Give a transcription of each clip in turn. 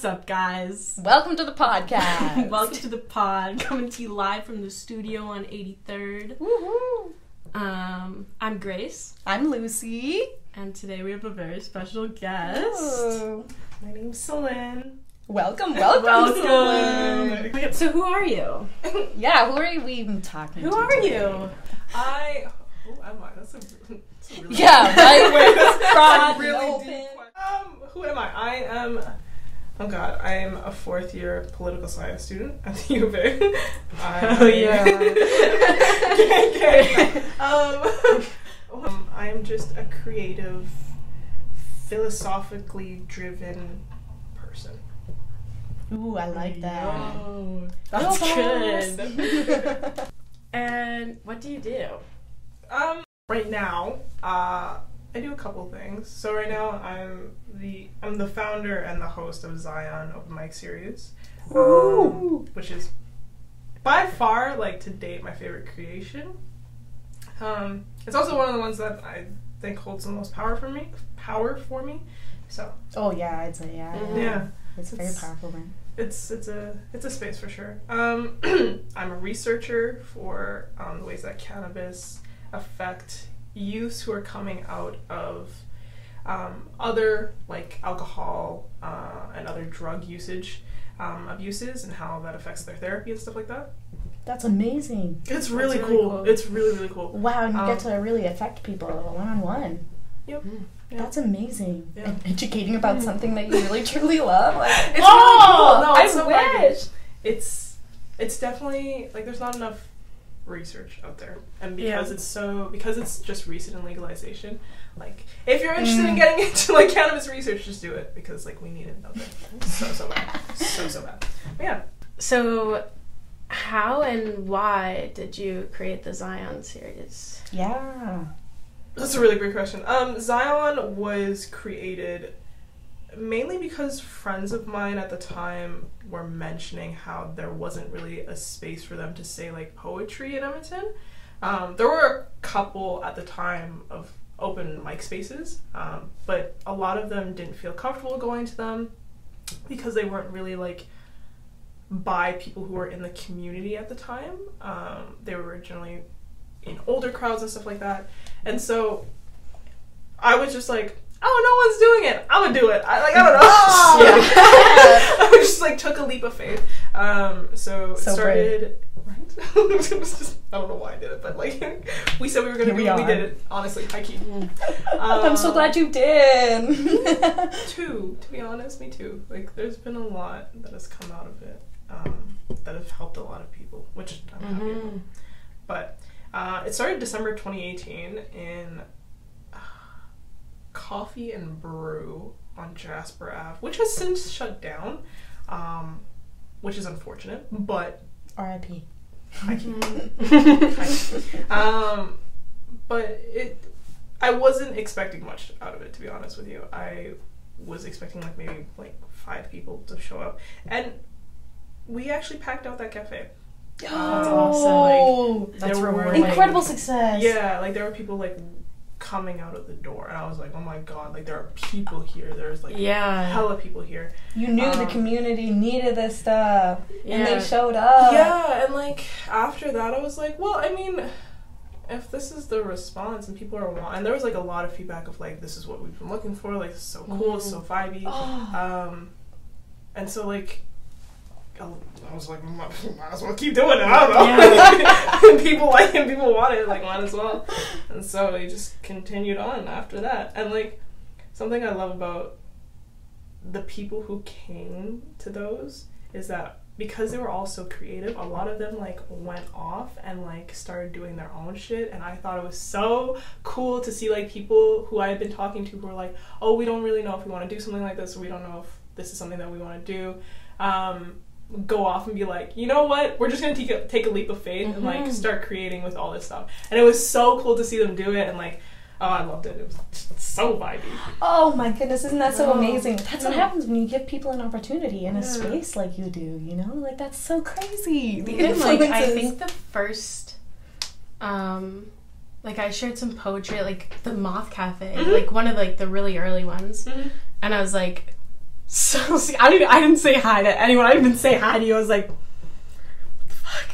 What's up, guys? Welcome to the podcast. Welcome to the pod, coming to you live from the studio on 83rd. Woohoo! Um, I'm Grace, I'm Lucy. and today we have a very special guest. Hello. My name's Celine. Welcome, welcome. Welcome. So, who are you? Yeah, who are we even talking Who to? are today? you? I. Who am I? That's a, that's a really Yeah, right? Wait, that's Fraud, a really no deep question. Um, who am I? I am. Oh God, I am a fourth year political science student at the U of A. I- Oh, yeah. Okay, okay. Um, um, I am just a creative, philosophically driven person. Ooh, I like that. Yo, That's good. and what do you do? Um, right now, uh, I do a couple things. So right now, I'm the I'm the founder and the host of Zion Open Mic Series, um, which is by far, like to date, my favorite creation. Um, it's also one of the ones that I think holds the most power for me. Power for me. So Oh yeah, I'd say yeah. Mhm. yeah, It's very It's- powerful, man. it's it's a it's a space for sure. Um, I'm a researcher for um, the ways that cannabis affect youths who are coming out of um, other like alcohol uh, and other drug usage um, abuses and how that affects their therapy and stuff like that. That's amazing. It's really, really cool. cool. It's really really cool. Wow, and you Um, get to really affect people one on one. Yep. Yeah. That's amazing. Yeah. And educating about something that you really truly love. Like, It's oh, really cool. No, it's I so vibey. wish. it's it's definitely like there's not enough research out there and because Yeah. it's so because it's just recent in legalization like if you're interested in Mm. getting into like cannabis research just do it because like we need it out there so so bad so so bad but yeah So, how and why did you create the Zion series? Yeah. that's a really great question um zion was created mainly because friends of mine at the time were mentioning how there wasn't really a space for them to say like poetry in Edmonton. Um, there were a couple at the time of open mic spaces, um, but a lot of them didn't feel comfortable going to them because they weren't really like by people who were in the community at the time. Um, they were originally in older crowds and stuff like that, and so I was just like, oh, no one's doing it. I'm gonna do it. I like I don't know. Oh, I just like took a leap of faith. Um, so, So started right. just I don't know why I did it, but like we said we were gonna Here we do it. We did it. Honestly, high key. I'm so glad you did. Too, to be honest, me too. Like, there's been a lot that has come out of it um, that have helped a lot of people, which I'm happy Mm-hmm. about. But uh, it started December 2018 in Coffee and Brew on Jasper Ave, which has since shut down, um, which is unfortunate, but R.I.P. I can. um, but it, I wasn't expecting much out of it, to be honest with you. I was expecting like maybe like five people to show up, and we actually packed out that cafe. That's Oh, awesome. That's there were, like- incredible success. Yeah, like there were people like coming out of the door, and I was like, oh my god, like there are people here. There's like Yeah. hella people here. You knew the Um, community needed this stuff, and they showed up. yeah, and like after that, I was like, well, I mean, if this is the response and people are want, and there was like a lot of feedback of like, this is what we've been looking for, like, so cool, it's so vibey, Oh. um, and so like. I I was like, might, might as well keep doing it. I don't know. and people like it, people want it, like, might as well. And so we just continued on after that. And like, something I love about the people who came to those is that because they were all so creative, a lot of them like went off and like started doing their own shit. And I thought it was so cool to see like people who I had been talking to who were like, oh, we don't really know if we want to do something like this, or we don't know if this is something that we want to do. Um, go off and be like, you know what, we're just gonna take a, take a leap of faith and like Mhm. start creating with all this stuff. And it was so cool to see them do it and like, oh, I loved it. It was so vibey. Oh my goodness, isn't that so No. amazing? That's what happens when you give people an opportunity in a Yeah. space like you do, you know? Like that's so crazy. The Even, like I think the first um like I shared some poetry at like the Moth Cafe, Mhm. like one of like the really early ones. Mm-hmm. And I was like so se- I didn't I didn't say hi to anyone. I didn't even say hi to you. I was like, what the fuck?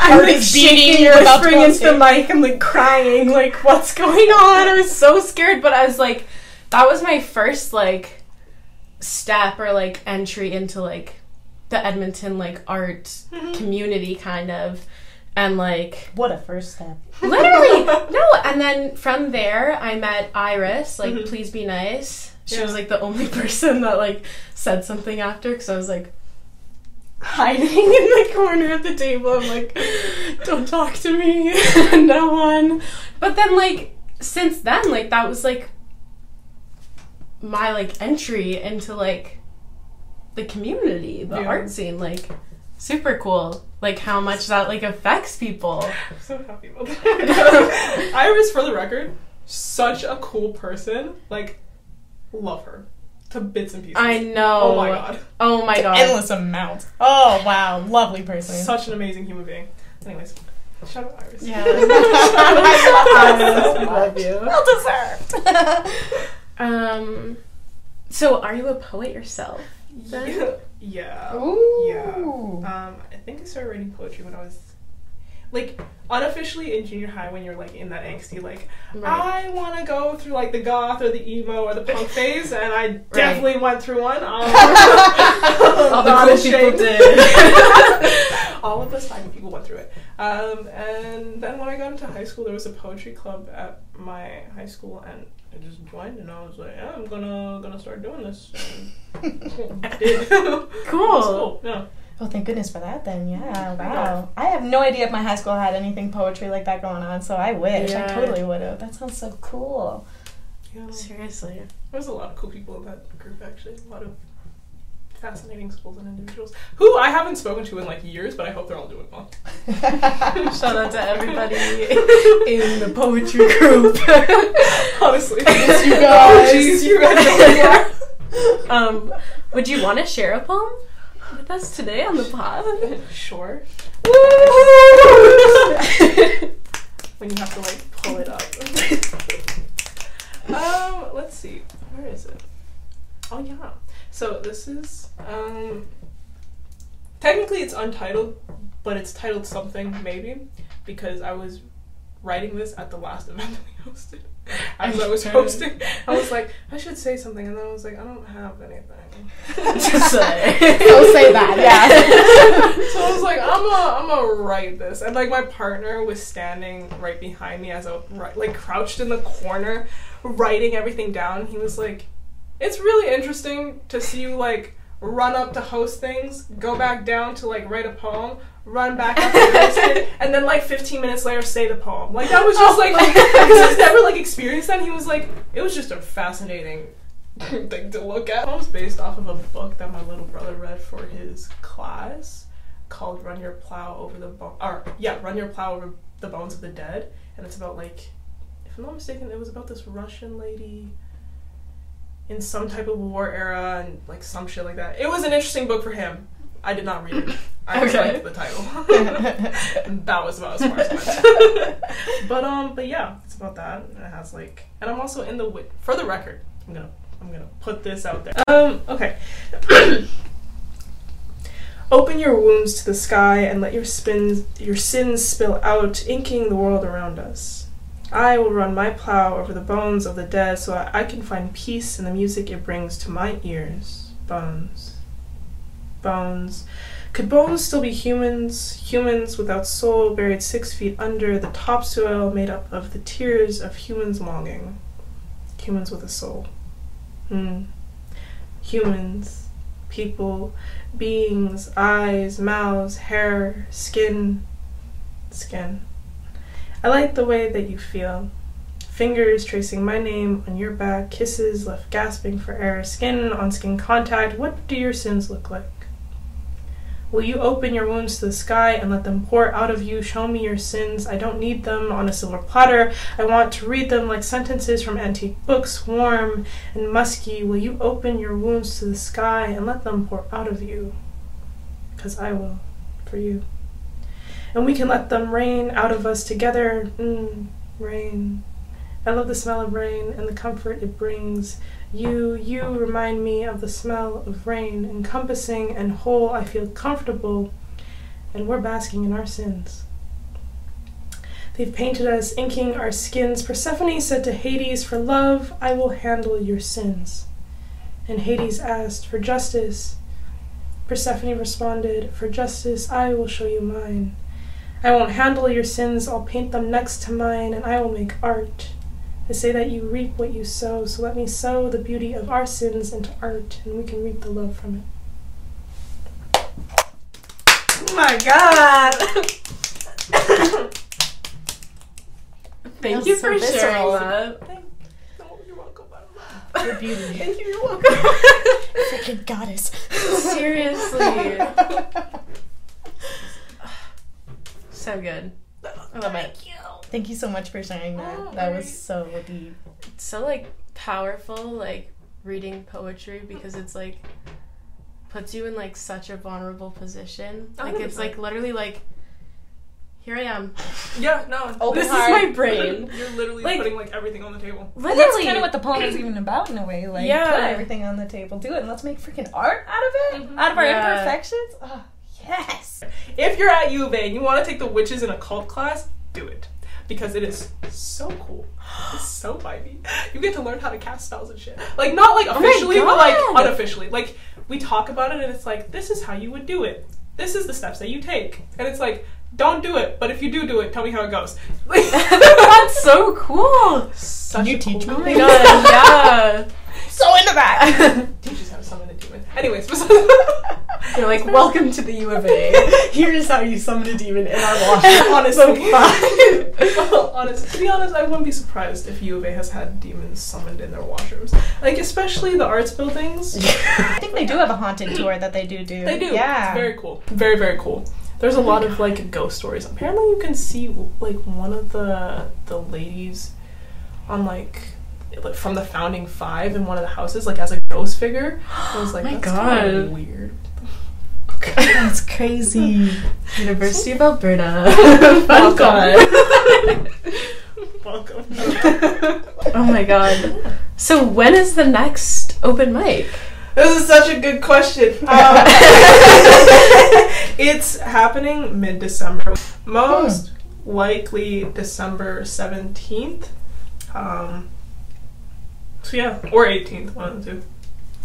I'm Heart like is beating, shaking, you're whispering into the mic. I'm like crying. Like, what's going on? I was so scared, but I was like, that was my first like step or like entry into like the Edmonton like art Mm-hmm. community kind of and like what a first step. literally no and then from there I met Iris like Mhm. please be nice she Yeah. was like the only person that like said something after because I was like Hiding in the corner of the table. I'm like, don't talk to me. no one. but then like since then like that was like my like entry into like the community the Yeah. art scene like super cool like how much that like affects people I'm so happy about that. Iris, for the record, such a cool person. Like, love her to bits and pieces. i know Oh my god. oh my god Endless amount. Oh wow, lovely person. Such an amazing human being. Anyways, shout out Iris. yeah I love you. well deserved. um so are you a poet yourself then? Yeah. Ooh. Yeah. Um, I think I started writing poetry when I was like unofficially in junior high when you're like in that angsty like right I want to go through like the goth or the emo or the punk phase and I definitely went through one. Um, All the cool people did. All of those fine people went through it. Um, and then when I got into high school, there was a poetry club at my high school, and I just joined, and I was like, yeah, I'm gonna gonna start doing this. And cool cool. Yeah. Oh, thank goodness for that then. Yeah, wow. I have no idea if my high school had anything poetry like that going on, so I wish. Yeah. I totally would have. That sounds so cool. yeah. seriously There's a lot of cool people in that group, actually. A lot of fascinating schools and individuals who I haven't spoken to in like years, but I hope they're all doing well. shout out to everybody in the poetry group Honestly. Yes, you Oh, guys. jeez, you guys know are. um would you want to share a poem with us today on the pod Sure. when you have to like pull it up. um, let's see. Where is it? Oh yeah. So this is um technically it's untitled, but it's titled something maybe because I was writing this at the last event that we hosted. As I was hosting, I was like, I should say something, and then I was like, I don't have anything. Just say. Don't say that, yeah. so I was like, I'm gonna, I'm gonna write this, and like my partner was standing right behind me as I was like crouched in the corner, writing everything down. He was like, "It's really interesting to see you like run up to host things, go back down to like write a poem." Run back up to host it, and then like 15 minutes later say the poem. Like that was just oh like because he's never like experienced that. He was like, it was just a fascinating thing to look at. It was based off of a book that my little brother read for his class called "Run Your Plow Over the Bone." Or yeah, "Run Your Plow Over the Bones of the Dead," and it's about like, if I'm not mistaken, it was about this Russian lady in some type of war era and like some shit like that. It was an interesting book for him. I did not read it. I just Okay. liked the title. that was about as far as it went. but um, but yeah, it's about that. And it has like, and I'm also in the wi- for the record. I'm gonna I'm gonna put this out there. Um, okay. Open your wounds to the sky and let your spins your sins spill out, inking the world around us. I will run my plow over the bones of the dead so I, I can find peace in the music it brings to my ears. Bones. Bones. Could bones still be humans? Humans without soul, buried six feet under the topsoil made up of the tears of humans longing. Humans with a soul. Hmm. Humans. People. Beings. Eyes. Mouths. Hair. Skin. Skin. I like the way that you feel. Fingers tracing my name on your back, kisses left gasping for air, skin on skin contact. What do your sins look like? Will you open your wounds to the sky and let them pour out of you? Show me your sins. I don't need them on a silver platter. I want to read them like sentences from antique books, warm and musky. Will you open your wounds to the sky and let them pour out of you? Because I will, for you. And we can let them rain out of us together. Mm, rain. I love the smell of rain and the comfort it brings. You, you remind me of the smell of rain, encompassing and whole. I feel comfortable, and we're basking in our sins. They've painted us, inking our skins. Persephone said to Hades, For love, I will handle your sins. And Hades asked, For justice. Persephone responded, For justice, I will show you mine. I won't handle your sins, I'll paint them next to mine, and I will make art. They say that you reap what you sow, so let me sow the beauty of our sins into art, and we can reap the love from it. Oh my god. Thank That's uh, you so for visceral. sharing that. Oh, you're welcome. Your beauty. Thank you, you're welcome. Freaking goddess. Seriously. so good. I love it. Thank you so much for sharing that. that was so deep. It's so like powerful, like reading poetry because it's like puts you in like such a vulnerable position. Like it's 100%. like literally like here I am. Yeah, no. Open this heart. is my brain. You're literally Like- putting like everything on the table. And that's Literally. kind of what the poem is even about in a way. Like, Yeah. put everything on the table, do it, and let's make freaking art out of it, Mhm. out of our Yeah. imperfections. Oh, yes. If you're at U of A and you want to take the witches in a cult class, do it. Because it is so cool. It's so vibey. You get to learn how to cast spells and shit. Like not like oh my officially, but like unofficially. Like we talk about it and it's like, this is how you would do it. This is the steps that you take. And it's like, don't do it, but if you do do it, tell me how it goes. That's so cool. Such you a teach cool Oh me? my god, yeah. So into that. Teachers to summon a demon. Anyways, yeah. You're like, welcome to the U of A. Here's how you summon a demon in our washroom. honestly, Fine. honestly, to be honest, I wouldn't be surprised if U of A has had demons summoned in their washrooms. Like especially the arts buildings. I think they do have a haunted tour that they do do. They do. Yeah. It's very cool. Very very cool. There's a oh lot of like ghost stories. Apparently, you can see like one of the the ladies on like. Like, From the founding five in one of the houses, like as a ghost figure, I was like, oh My "That's God. weird." Okay. That's crazy. University of Alberta. Welcome. Welcome. oh my god. So when is the next open mic? This is such a good question. Um, it's happening mid December. Most likely December 17th. Um, so, yeah, or 18th, one of the two.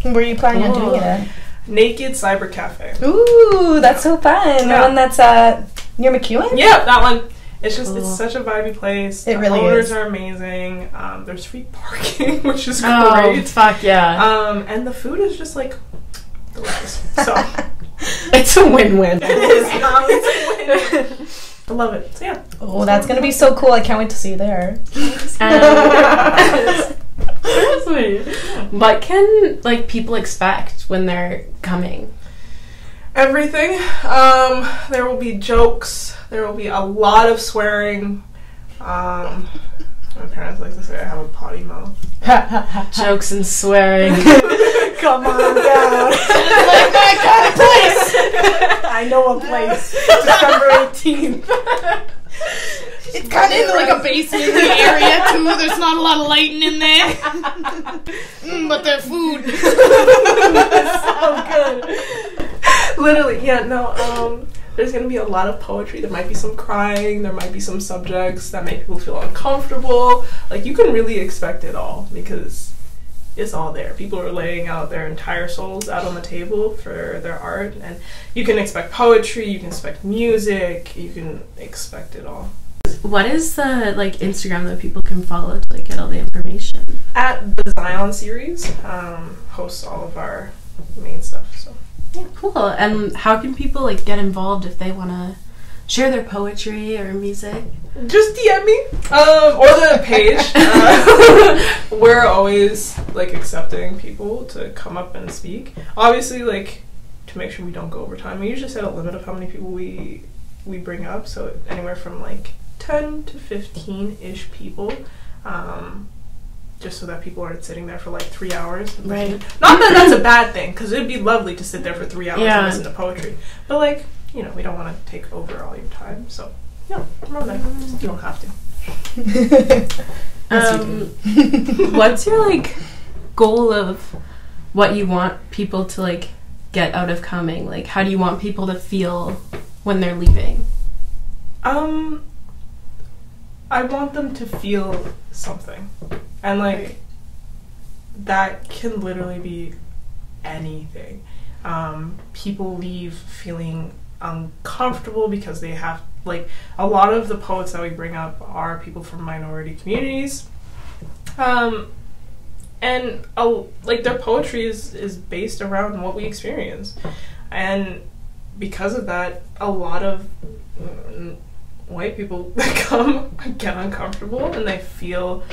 Where are you planning on Cool. doing it at? Naked Cyber Cafe. Ooh, that's so fun. The one that's uh, near MacEwan? Yeah, that one. It's just, Cool. it's such a vibey place. It the really owners is. are amazing. Um, there's free parking, which is Oh, great. fuck yeah. Um, and the food is just like delicious. So. it's a win-win. It is. Um, it's a win. I love it. So yeah. Oh, that's gonna be so cool. I can't wait to see you there. Um, Seriously. What can like people expect when they're coming? Everything. Um, there will be jokes. There will be a lot of swearing. Um, my parents like to say I have a potty mouth. Jokes and swearing. Come on down. I know a place. December 18th. It's kind of in like a basement area too. There's not a lot of lighting in there, mm, but their food. so good. Literally, yeah. No. Um, there's gonna be a lot of poetry. There might be some crying. There might be some subjects that make people feel uncomfortable. Like you can really expect it all because it's all there. People are laying out their entire souls out on the table for their art, and you can expect poetry. You can expect music. You can expect it all. What is the like Instagram that people can follow to like get all the information? At the Zion series, um, hosts all of our main stuff. So. yeah, Cool. And how can people like get involved if they want to share their poetry or music? just DM me um, or the page. Uh, we're always like accepting people to come up and speak. Obviously, like to make sure we don't go over time. We usually set a limit of how many people we we bring up. So anywhere from like ten to fifteen ish people. Um, just so that people aren't sitting there for like three hours. Right. Not that that's a bad thing, because it'd be lovely to sit there for three hours Yeah. and listen to poetry. But like, you know, we don't want to take over all your time. So yeah, come on then. Just- You don't have to. Um, what's your like goal of what you want people to like get out of coming? Like, how do you want people to feel when they're leaving? Um, I want them to feel something, and like that can literally be anything. Um, people leave feeling uncomfortable because they have like a lot of the poets that we bring up are people from minority communities. Um, and like their poetry is is based around what we experience, and because of that, a lot of white people that come get uncomfortable and they feel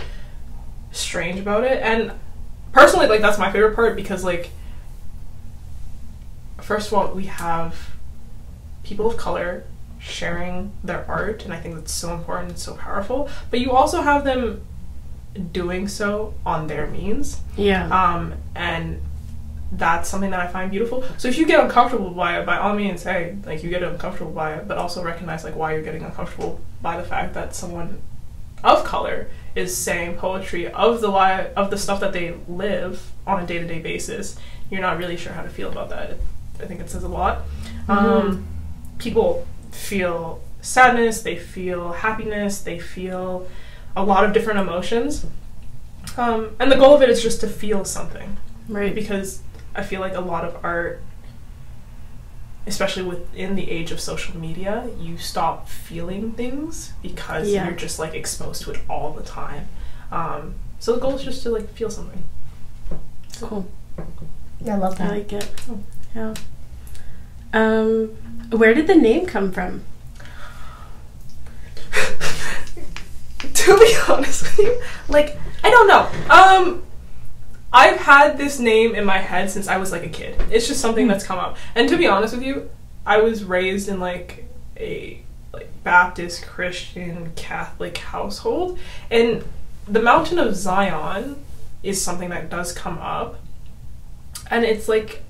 strange about it. And personally, like that's my favorite part because like first of all, we have people of color sharing their art, and I think that's so important and so powerful. But you also have them doing so on their means, Yeah. um, and that's something that I find beautiful. So if you get uncomfortable by it, by all means, hey, like you get uncomfortable by it, but also recognize like why you're getting uncomfortable by the fact that someone of color is saying poetry of the li- of the stuff that they live on a day to day basis. You're not really sure how to feel about that. I think it says a lot. Um, people feel sadness, they feel happiness, they feel a lot of different emotions. Um, and the goal of it is just to feel something right. because I feel like a lot of art, especially within the age of social media, you stop feeling things because Yeah. you're just like exposed to it all the time. Um, so the goal is just to like feel something. Cool. Yeah, I love that. I like it. Yeah. Um, where did the name come from? to be honest with you, like I don't know. Um, I've had this name in my head since I was like a kid. It's just something that's come up. And to be honest with you, I was raised in like a like Baptist Christian Catholic household, and the Mountain of Zion is something that does come up, and it's like.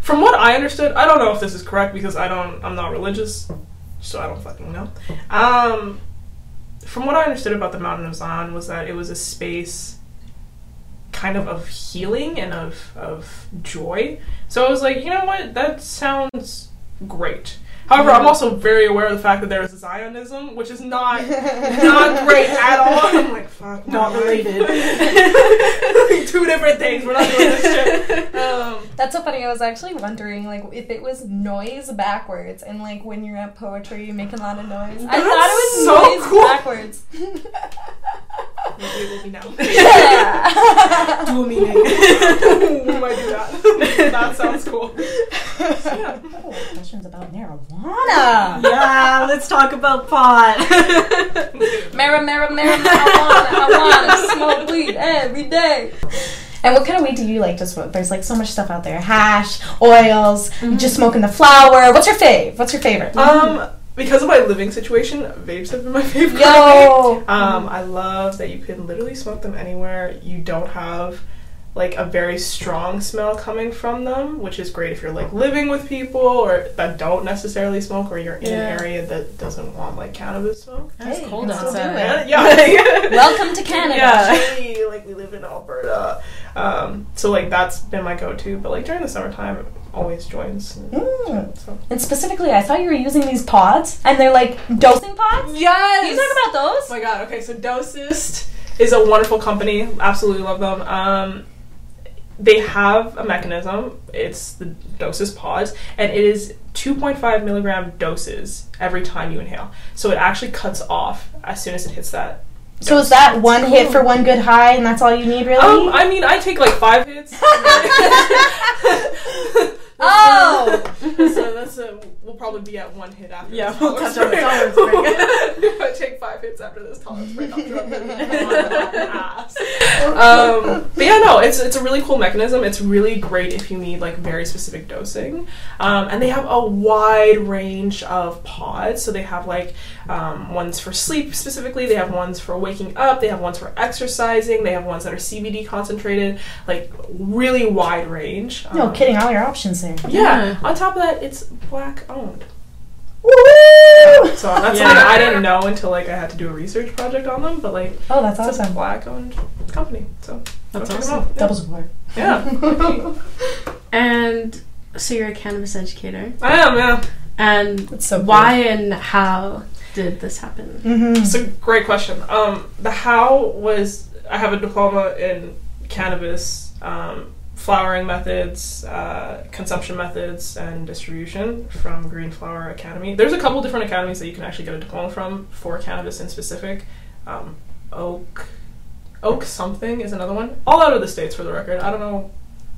From what I understood, I don't know if this is correct because I don't I'm not religious, so I don't fucking know. Um from what I understood about the Mountain of Zion was that it was a space kind of of healing and of of joy. So I was like, you know what, that sounds great. However, I'm also very aware of the fact that there is Zionism, which is not not great at all. I'm like, fuck, Not no. related. Two different things. We're not doing this shit. Um, That's so funny. I was actually wondering, like, if it was noise backwards, and like when you're at poetry, you make a lot of noise. I thought it was so noise cool. backwards. maybe it will be now. yeah. Dual meaning. we might do that. that sounds cool. Yeah. questions about marijuana. yeah, let's talk about pot. Mara, mara, mara, marijuana. I want to smoke weed every day. And what kind of weed do you like to smoke? There's like so much stuff out there: hash, oils, you just smoking the flower. What's your fave? What's your favorite? Um, because of my living situation, vapes have been my favorite. Yo. Um, I love that you can literally smoke them anywhere. You don't have like a very strong smell coming from them, which is great if you're like living with people or that don't necessarily smoke or you're in Yeah. an area that doesn't want like cannabis smoke. It's Hey, cold you can still do outside. it. Yeah. Welcome to Canada. Yeah, chilly, like we live in Alberta. Um, so like that's been my go-to, but like during the summertime, it always joins. Mm. So. And specifically, I saw you were using these pods, and they're like dosing pods. Yes. Can you talk about those? Oh my god. Okay, so Dosist is a wonderful company. Absolutely love them. Um, they have a mechanism. It's the Dosist pods, and it is 2.5 milligram doses every time you inhale. So it actually cuts off as soon as it hits that. So is that one hit for one good high, and that's all you need, really? Um, I mean, I take like five hits. oh, so that's a. We'll probably be at one hit after. Yeah, this we'll tolerance touch on the break. tolerance break. if I take five hits after this tolerance break, I'll drop it. Um, but yeah, no, it's it's a really cool mechanism. It's really great if you need like very specific dosing. Um, and they have a wide range of pods. So they have like um, ones for sleep specifically. They have ones for waking up. They have ones for exercising. They have ones that are CBD concentrated. Like really wide range. no Um, kidding! All your options there. yeah. On top of that, it's black owned. Woo! So that's Yeah. something I didn't know until like I had to do a research project on them. But like Oh, that's it's a awesome. black owned company. So That's go check 'em awesome. Yeah. Double support. Yeah, And so you're a cannabis educator. I am. Yeah. And That's so cool. why and how did this happen? Mm-hmm. It's a great question. Um, the how was I have a diploma in cannabis, um, flowering methods, uh, consumption methods, and distribution from Green Flower Academy. There's a couple different academies that you can actually get a diploma from for cannabis in specific. Um, Oak, Oak something is another one. All out of the states for the record. I don't know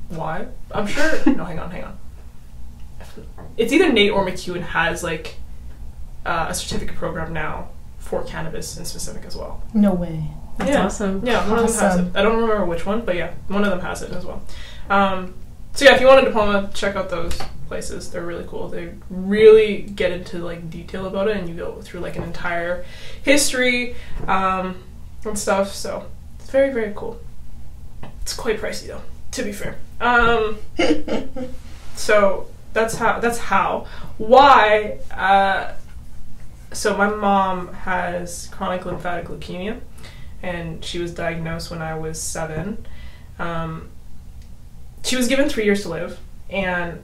why. I'm sure. no, hang on, hang on. It's either NAIT or MacEwan has like uh, a certificate program now for cannabis in specific as well. No way. That's Yeah. awesome. Yeah, one of them has it. I don't remember which one, but yeah, one of them has it as well. Um, so yeah, if you want a diploma, check out those places. They're really cool. They really get into like detail about it, and you go through like an entire history um, and stuff. So it's very very cool. It's quite pricey though, to be fair. Um, so that's how. That's how. Why? Uh, so my mom has chronic lymphatic leukemia and she was diagnosed when I was seven. Um, she was given three years to live, and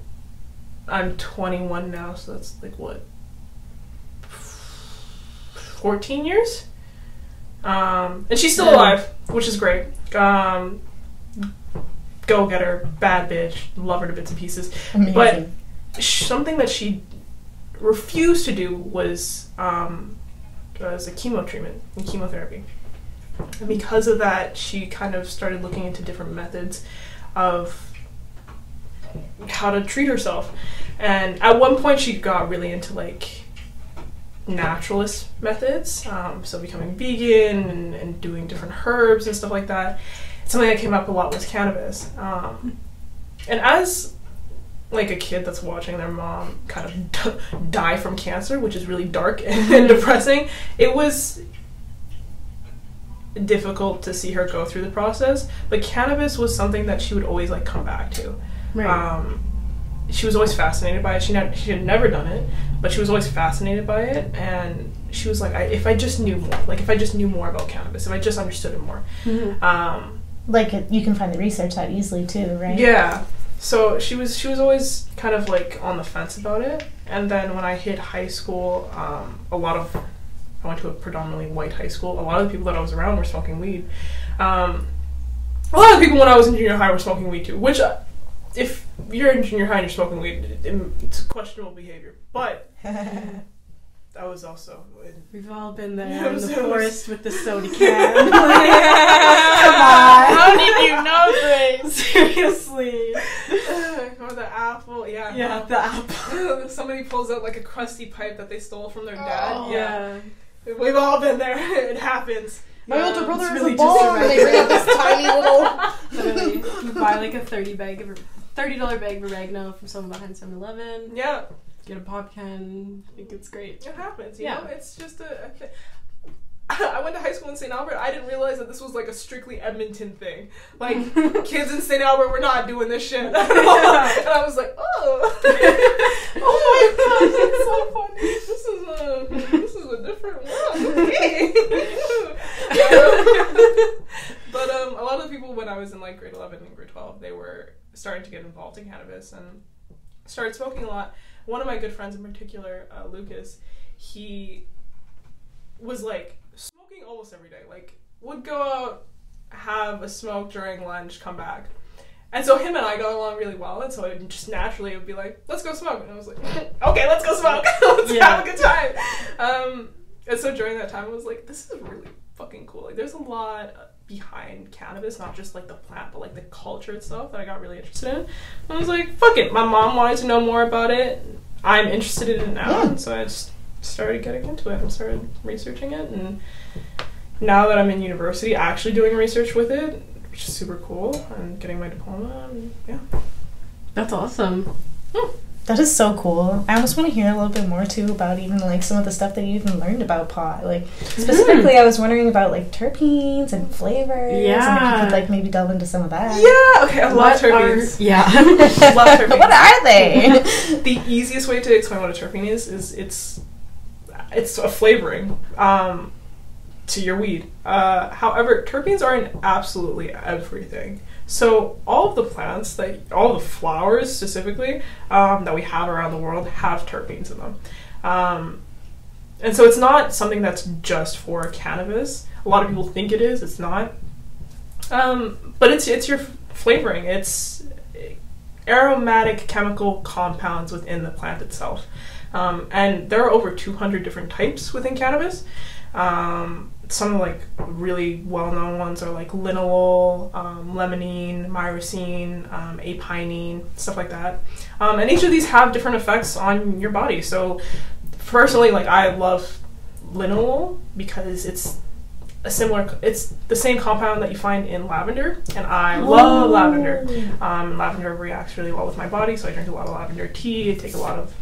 I'm 21 now, so that's like what, 14 years? Um, and she's still Yeah. alive, which is great. Um, go get her, bad bitch, love her to bits and pieces Amazing. But- sh- something that she refused to do was um, was a chemo treatment and chemotherapy. And because of that, she kind of started looking into different methods of how to treat herself. And at one point, she got really into like naturalist methods, um, so becoming vegan and, and doing different herbs and stuff like that. Something that came up a lot was cannabis. Um, and as like a kid that's watching their mom kind of d- die from cancer, which is really dark and depressing, it was difficult to see her go through the process. But cannabis was something that she would always like come back to. Right. Um, she was always fascinated by it. She ne- she had never done it, but she was always fascinated by it, and she was like, I, if I just knew more, like if I just knew more about cannabis, if I just understood it more. Mhm. Um, like it, you can find the research that easily too, right? yeah. So she was she was always kind of like on the fence about it. And then when I hit high school, um, a lot of I went to a predominantly white high school. A lot of the people that I was around were smoking weed. Um, a lot of people when I was in junior high were smoking weed too. Which, if you're in junior high and you're smoking weed, it, it- it's questionable behavior. But I was also in We've all been there Yeah, in the it was- forest with the soda can. Come on. How did you know, Grace? Seriously. or the apple, yeah. Yeah, the apple. Somebody pulls out like a crusty pipe that they stole from their dad. Oh. yeah. We've all been there. it happens. My Yeah, older brother it's is really a just ball, and they bring out this tiny little. Literally, you buy like a thirty bag of thirty dollar bag of oregano from someone behind 7-Eleven. Yeah, Get a pop can. I think it's great. it happens. You Yeah. know, it's just a. a I went to high school in St. Albert. I didn't realize that this was like a strictly Edmonton thing. Like kids in St. Albert were not doing this shit. and I was like, oh, oh my gosh, it's so funny. This is a this is a different world. Okay. but um, a lot of people when I was in like grade eleven and grade twelve, they were starting to get involved in cannabis and started smoking a lot. One of my good friends in particular, uh, Lucas, he was like smoking almost every day. Like would go out, have a smoke during lunch, come back. And so him and I got along really well, and so it just naturally would be like, let's go smoke. And I was like, okay, let's go smoke. let's Yeah. have a good time. Um, and so during that time, I was like, this is really fucking cool. Like, there's a lot behind cannabis, not just like the plant, but like the culture itself that I got really interested in. And I was like, fuck it. My mom wanted to know more about it. I'm interested in it now, Yeah. and so I just started getting into it and started researching it. And now that I'm in university, actually doing research with it, which is super cool, and getting my diploma. And yeah. That's awesome. Hmm. That is so cool. I almost want to hear a little bit more too about even like some of the stuff that you even learned about pot. Like specifically, I was wondering about like terpenes and flavors. and if you Yeah. could like maybe delve into some of that. Yeah, okay, I love What terpenes. are- yeah. love terpenes. what are they? the easiest way to explain what a terpene is is it's it's a flavoring um, to your weed. Uh, however, terpenes are in absolutely everything. So all of the plants that all the flowers specifically um, that we have around the world have terpenes in them. Um, and so it's not something that's just for cannabis. A lot of people think it is. It's not. Um, but it's it's your flavoring. It's aromatic chemical compounds within the plant itself. Um, and there are over 200 different types within cannabis. Um, some of like really well-known ones are like linalool, um, limonene, myrcene, um, apinene, stuff like that. Um, and each of these have different effects on your body. So personally, like I love linalool because it's a similar, it's the same compound that you find in lavender, and I love lavender. Um, lavender reacts really well with my body, so I drink a lot of lavender tea. I take a lot of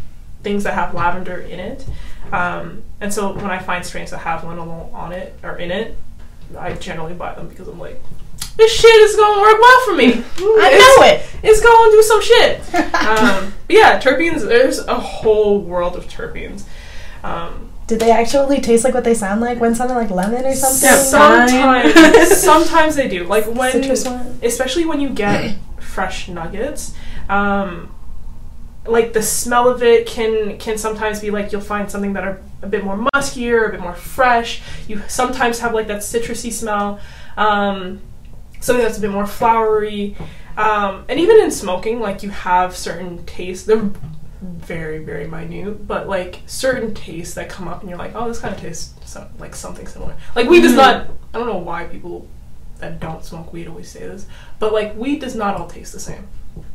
things that have lavender in it. Um, and so when I find strains that have linalool on it or in it, I generally buy them because I'm like, this shit is going to work well for me. I know it. It's going to do some shit. um, yeah, terpenes. There's a whole world of terpenes. Um, Did they actually taste like what they sound like? when sounded like lemon or something. Yeah, sometimes, sometimes they do. Like when Citrus especially when you get fresh nuggets um, like the smell of it can can sometimes be like you'll find something that are a bit more muskier a bit more fresh. You sometimes have like that citrusy smell um, something that's a bit more flowery. Um, and even in smoking like you have certain tastes. They're very very minute but like certain tastes that come up and you're like oh this kind of tastes so, like something similar. Like weed does not i don't know why people that don't smoke weed always say this but like weed does not all taste the same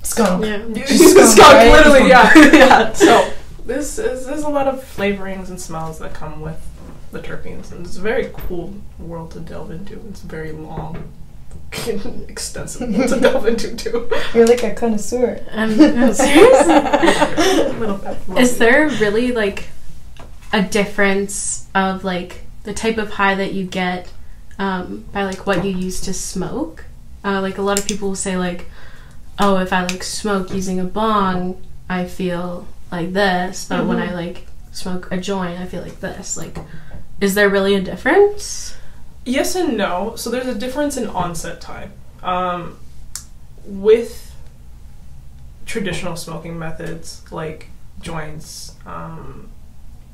Skunk. yeah. skunk, skunk, right? literally yeah yeah so this is there's a lot of flavorings and smells that come with the terpenes and it's a very cool world to delve into it's very long extensive world to delve into too You're like a connoisseur. Um, I'm serious. a little bit Is there really like a difference of like the type of high that you get um, by like what you use to smoke? Uh, like a lot of people will say like, oh, if I like smoke using a bong, I feel like this, but when I like smoke a joint, I feel like this. Like, is there really a difference? Yes and no. So there's a difference in onset time. Um, with traditional smoking methods like joints, um,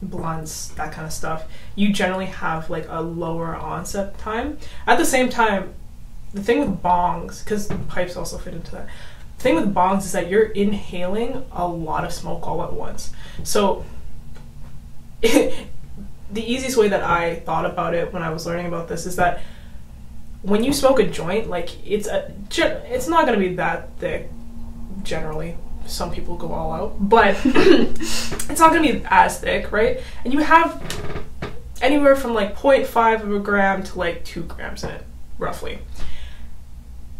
blunts, that kind of stuff, you generally have like a lower onset time. At the same time, the thing with bongs, because pipes also fit into that. The thing with bongs is that you're inhaling a lot of smoke all at once. So the easiest way that I thought about it when I was learning about this is that when you smoke a joint, like it's a it's not gonna be that thick. Generally, some people go all out, but it's not gonna be as thick, right? And you have anywhere from like 0.5 of a gram to like two grams in it, roughly.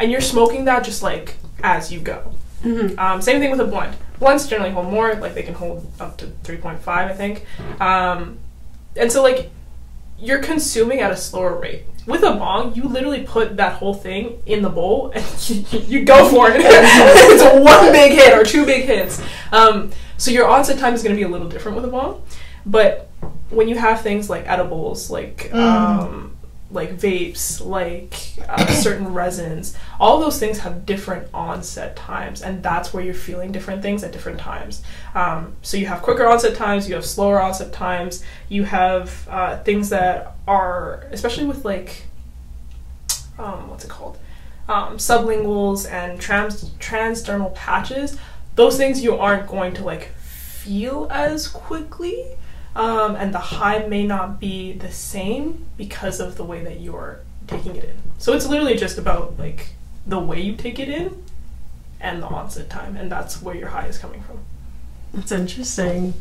And you're smoking that just like as you go. Mm-hmm. Um, same thing with a blunt. Blunts generally hold more, like they can hold up to 3.5, I think. Um, and so, like, you're consuming at a slower rate. With a bong, you literally put that whole thing in the bowl and you, you go for it. it's one big hit or two big hits. Um, so your onset time is going to be a little different with a bong. But when you have things like edibles, like um, like vapes, like uh, certain resins, all those things have different onset times, and that's where you're feeling different things at different times. Um, so you have quicker onset times, you have slower onset times, you have uh, things that are, especially with like, um, what's it called, um, sublinguals and trans transdermal patches. Those things you aren't going to like feel as quickly um, and the high may not be the same because of the way that you're taking it in. So it's literally just about like the way you take it in and the onset time, and that's where your high is coming from. That's interesting.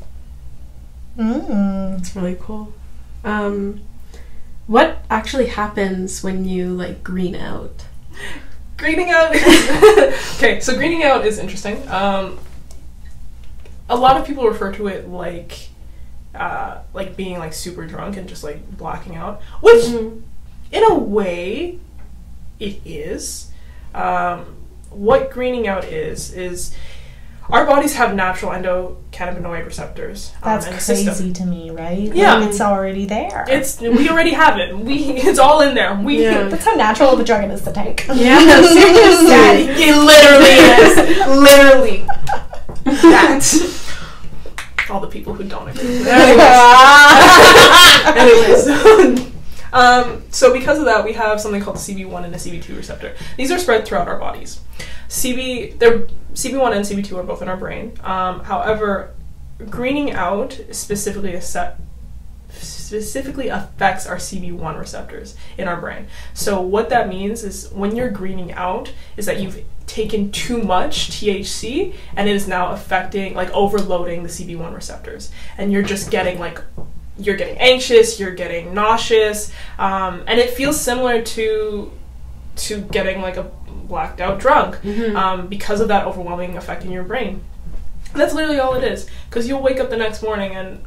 Mm. It's really cool. Um, what actually happens when you like green out? Greening out okay. So greening out is interesting. Um, a lot of people refer to it like uh, like being like super drunk and just like blacking out, which Mhm. in a way it is. Um, what greening out is is our bodies have natural endocannabinoid receptors. um, That's in the crazy system. to me, right? Yeah. Like, it's already there. It's we already have it. We it's all in there. We Yeah. That's how natural of a drug it is to take. Yeah, Yeah, seriously. it literally is. Literally. That. All the people who don't agree. with that. Anyways. Anyways. um, so because of that, we have something called the CB1 and the CB2 receptor. These are spread throughout our bodies. CB, they're, CB1 and CB2 are both in our brain. Um, however, greening out specifically a set specifically affects our CB1 receptors in our brain. So what that means is when you're greening out is that you've taken too much THC and it is now affecting like overloading the CB1 receptors and you're just getting like you're getting anxious, you're getting nauseous, um, and it feels similar to to getting like a blacked out drunk Mhm. um, because of that overwhelming effect in your brain. That's literally all it is. Because you'll wake up the next morning and,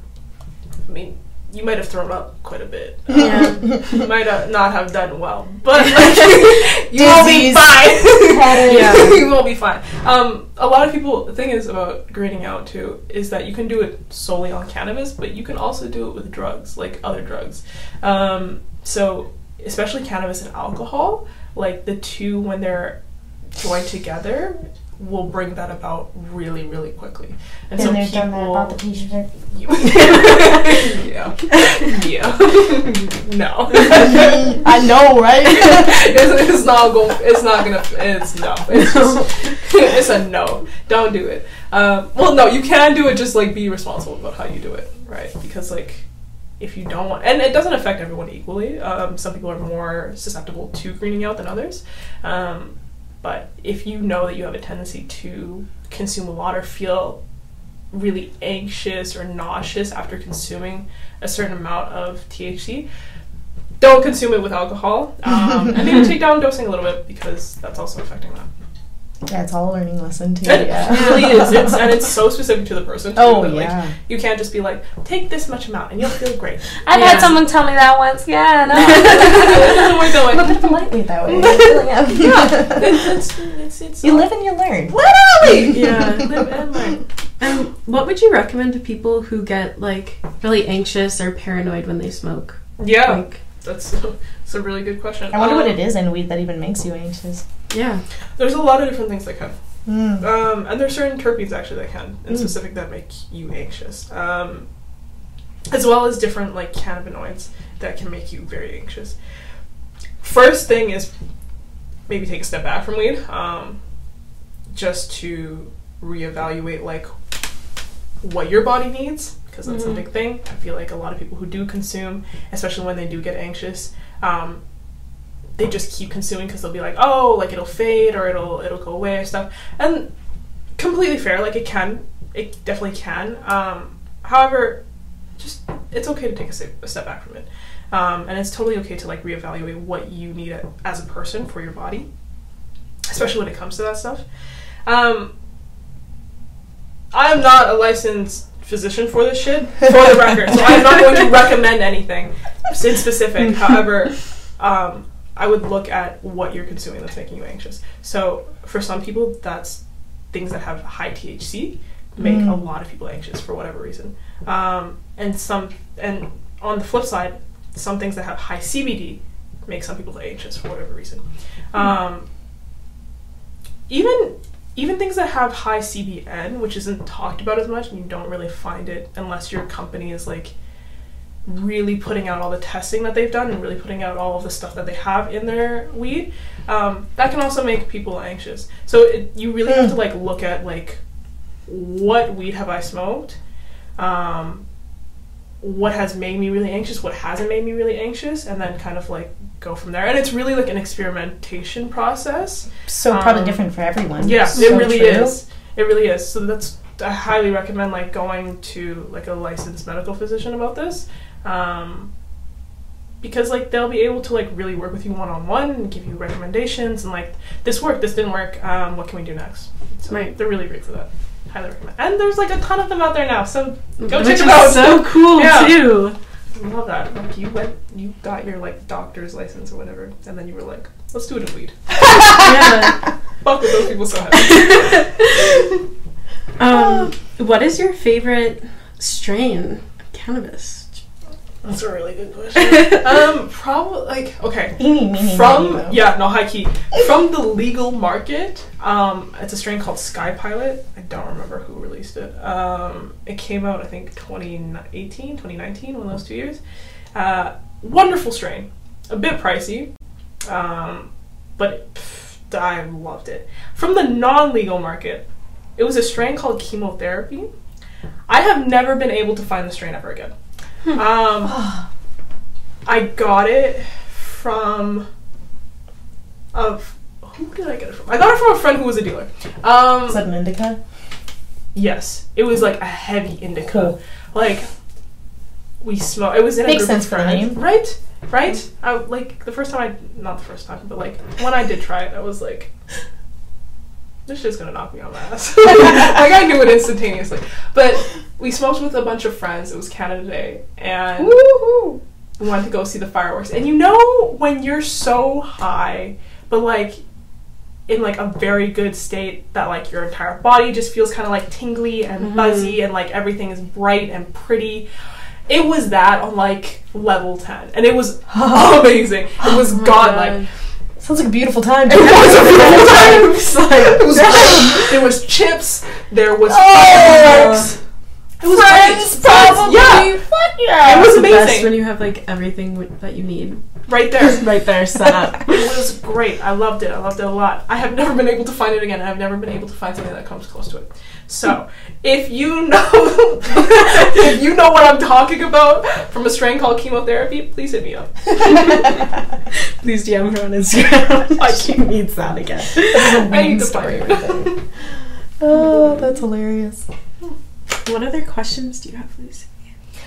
I mean, you might have thrown up quite a bit. Um, Yeah. you might uh, not have done well, but like, you will be fine. Yeah. you will be fine. Um, a lot of people. The thing is about greening out too is that you can do it solely on cannabis, but you can also do it with drugs, like other drugs. Um, so especially cannabis and alcohol, like the two when they're joined together, will bring that about really, really quickly. And Been so there, people. done that about the t-shirt. yeah. Yeah. no. I know, right? it's, it's not going. It's not gonna. It's no. It's just. it's a no. Don't do it. Um, well, no, you can do it. Just like be responsible about how you do it, right? Because like, if you don't want, and it doesn't affect everyone equally. Um, some people are more susceptible to greening out than others. Um, but if you know that you have a tendency to consume a lot or feel really anxious or nauseous after consuming a certain amount of THC, don't consume it with alcohol. Um, and maybe take down dosing a little bit because that's also affecting that. Yeah, it's all a learning lesson too. It Yeah. really is. It's, and it's so specific to the person. Too, Oh that, like, yeah. you can't just be like, take this much amount and you'll feel great. I've Yeah. had someone tell me that once. Yeah, no. it doesn't work that way. I'm a bit of a lightweight that way. I really am. yeah, it's, it's, it's, it's You live and you learn. literally. Yeah. Live and learn. And what would you recommend to people who get like really anxious or paranoid when they smoke? Yeah, Like, that's, that's a really good question. I wonder what Um, it is in weed that even makes you anxious. yeah. There's a lot of different things that can. Mm. Um, and there's certain terpenes actually that can, in Mm. specific, that make you anxious. Um, as well as different like cannabinoids that can make you very anxious. First thing is maybe take a step back from weed, um, just to reevaluate like what your body needs because that's Mhm. a big thing. I feel like a lot of people who do consume, especially when they do get anxious, um, they just keep consuming because they'll be like, oh, like it'll fade or it'll it'll go away or stuff. And completely fair, like it can, it definitely can. Um, however, just it's okay to take a step, a step back from it, um, and it's totally okay to like reevaluate what you need as a person for your body, especially when it comes to that stuff. Um, I am not a licensed physician for this shit, for the record, so I'm not going to recommend anything in specific. However, um, I would look at what you're consuming that's making you anxious. So for some people, that's things that have high THC make Mm. a lot of people anxious for whatever reason. Um, and some and on the flip side, some things that have high CBD make some people anxious for whatever reason. Um, even even things that have high CBN, which isn't talked about as much, and you don't really find it unless your company is like really putting out all the testing that they've done and really putting out all of the stuff that they have in their weed. Um, that can also make people anxious. So it, you really have to like look at like what weed have I smoked, um, what has made me really anxious, what hasn't made me really anxious, and then kind of like go from there. And it's really like an experimentation process. So probably Um, different for everyone. Yeah, So it really true. is. It really is. So that's I highly recommend like going to like a licensed medical physician about this. Um, because like they'll be able to like really work with you one on one and give you recommendations and like this worked, this didn't work, um, what can we do next? So Right. they're really great for that. highly recommend. And there's like a ton of them out there now, so go Which check is them out. so cool Yeah. too. I love that. Like you went, you got your like doctor's license or whatever, and then you were like, let's do it in weed. Yeah. Fuck with those people so heavy. Um, what is your favorite strain of cannabis? That's a really good question. um, probably like okay. Eeny, meeny, From moe. yeah, no high key. From the legal market, um, it's a strain called Sky Pilot. I don't remember who released it. Um, it came out I think 2018, 2019, one of those two years. Uh, wonderful strain, a bit pricey, um, but pff, I loved it. From the non-legal market, it was a strain called Chemotherapy. I have never been able to find the strain ever again. Um, I got it from of who did I get it from? I got it from a friend who was a dealer. Um, Is that an indica? yes, it was like a heavy indica. Cool. Like we smoked. It was in a Makes group sense of for the name. right? Right? I like the first time I not the first time, but like when I did try it, I was like. This shit's gonna knock me on my ass. like I knew it instantaneously. But we smoked with a bunch of friends. It was Canada Day, and Woohoo! we wanted to go see the fireworks. And you know when you're so high, but like in like a very good state that like your entire body just feels kind of like tingly and Mhm. buzzy and like everything is bright and pretty. It was that on like level 10 and it was amazing. It was Oh godlike. Sounds like a beautiful time. It was a beautiful time. Like- It was great. There was chips. There was Oh. fireworks. It was Friends, great. probably. Yeah, Fuck yeah. it was It's the best amazing. when you have like everything w- that you need right there. right there set up. It was great. I loved it. I loved it a lot. I have never been able to find it again. I've never been able to find something that comes close to it. So, if you know if you know what I'm talking about from a strain called chemotherapy, please hit me up. Please DM her on Instagram. Like- she needs that again. I need story right there. Oh, that's hilarious. What other questions do you have, Lucy?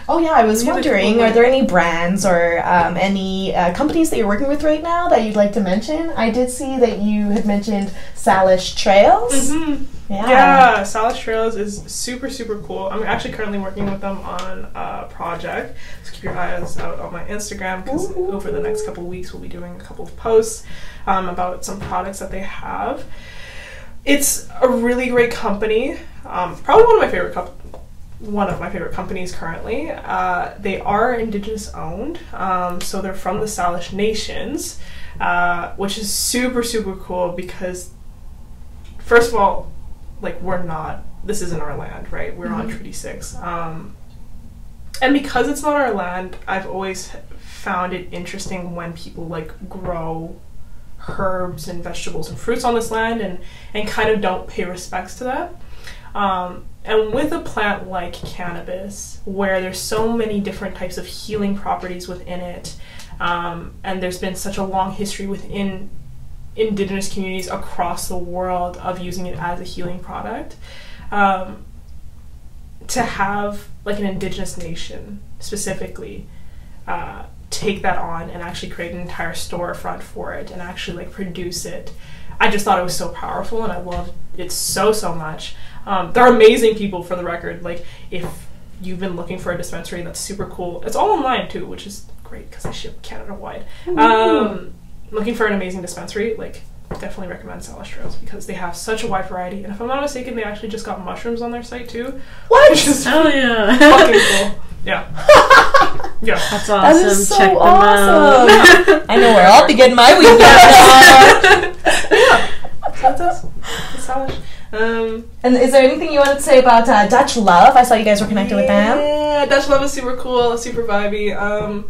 Oh yeah, I was We have a couple wondering, are there any brands or um, any uh, companies that you're working with right now that you'd like to mention? I did see that you had mentioned Salish Trails. Mhm. Yeah. Yeah, Salish Trails is super, super cool. I'm actually currently working with them on a project. So keep your eyes out on my Instagram because over the next couple of weeks we'll be doing a couple of posts um, about some products that they have. It's a really great company. Um, probably one of my favorite comp- one of my favorite companies currently. Uh, they are indigenous owned, um, so they're from the Salish Nations, uh, which is super super cool because first of all, like we're not this isn't our land, right? We're on Treaty Six, um, and because it's not our land, I've always found it interesting when people like grow herbs and vegetables and fruits on this land and and kind of don't pay respects to that. Um, and with a plant like cannabis, where there's so many different types of healing properties within it, um, and there's been such a long history within indigenous communities across the world of using it as a healing product, um, to have like an indigenous nation specifically uh, take that on and actually create an entire storefront for it and actually like produce it. I just thought it was so powerful and I loved it so so much. Um, they're amazing people for the record. Like if you've been looking for a dispensary that's super cool, it's all online too, which is great because I ship Canada wide. Um, looking for an amazing dispensary, like definitely recommend Salish Trails because they have such a wide variety. And if I'm not mistaken, they actually just got mushrooms on their site too, What? which is Oh yeah. fucking cool. Yeah, yeah. That's awesome. That is so Check them awesome. out. I know where I'll be getting my weed now. So that's that's Salish. Um, and is there anything you wanted to say about uh, Dutch Love? I saw you guys were connected with them. Yeah, Dutch Love is super cool, super vibey. Um,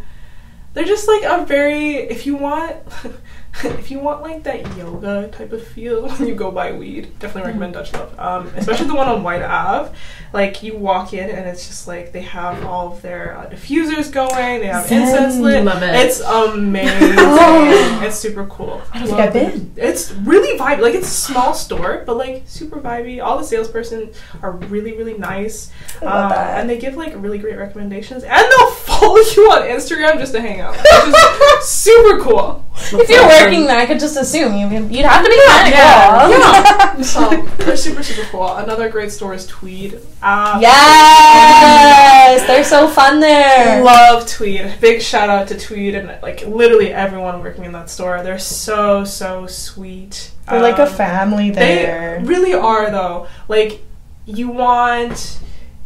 they're just like a very if you want if you want like that yoga type of feel when you go buy weed, definitely recommend Dutch Love. Um, especially the one on White Ave. Like you walk in and it's just like they have all of their uh, diffusers going, they have Zen. incense lit. Love it. It's amazing. Oh. It's super cool. I don't think Love I've it. been. It's really vibey. Like it's a small store, but like super vibey. All the salesperson are really really nice, um, and they give like really great recommendations, and they'll follow you on Instagram just to hang out. Which is super cool. If you're working there, I could just assume you you'd have to be kind of yeah, cool. yeah. So they're super super cool. Another great store is Tweed. Uh, Yes, they're so fun there. Love Tweed. Big shout out to Tweed and like literally everyone working in that store. They're so so sweet. They're like a Um, family there. They really are though. Like you want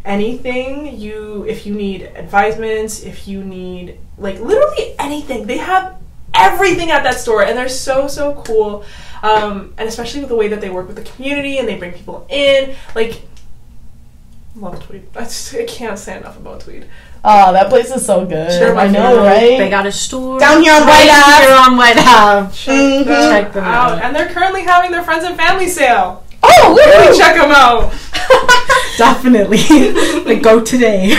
anything, you if you need advisements, if you need like literally anything. They have everything at that store and they're so so cool. Um, and especially with the way that they work with the community and they bring people in, like love Tweed. I just I can't say enough about Tweed. Oh, that place is so good. Sure, I know, favorite. right? They got a store Down here on right White Ave. here on White Ave. Check, Mhm. them Check them out. out. And they're currently having their friends and family sale. oh, Really woo! check them out. Definitely. like go today.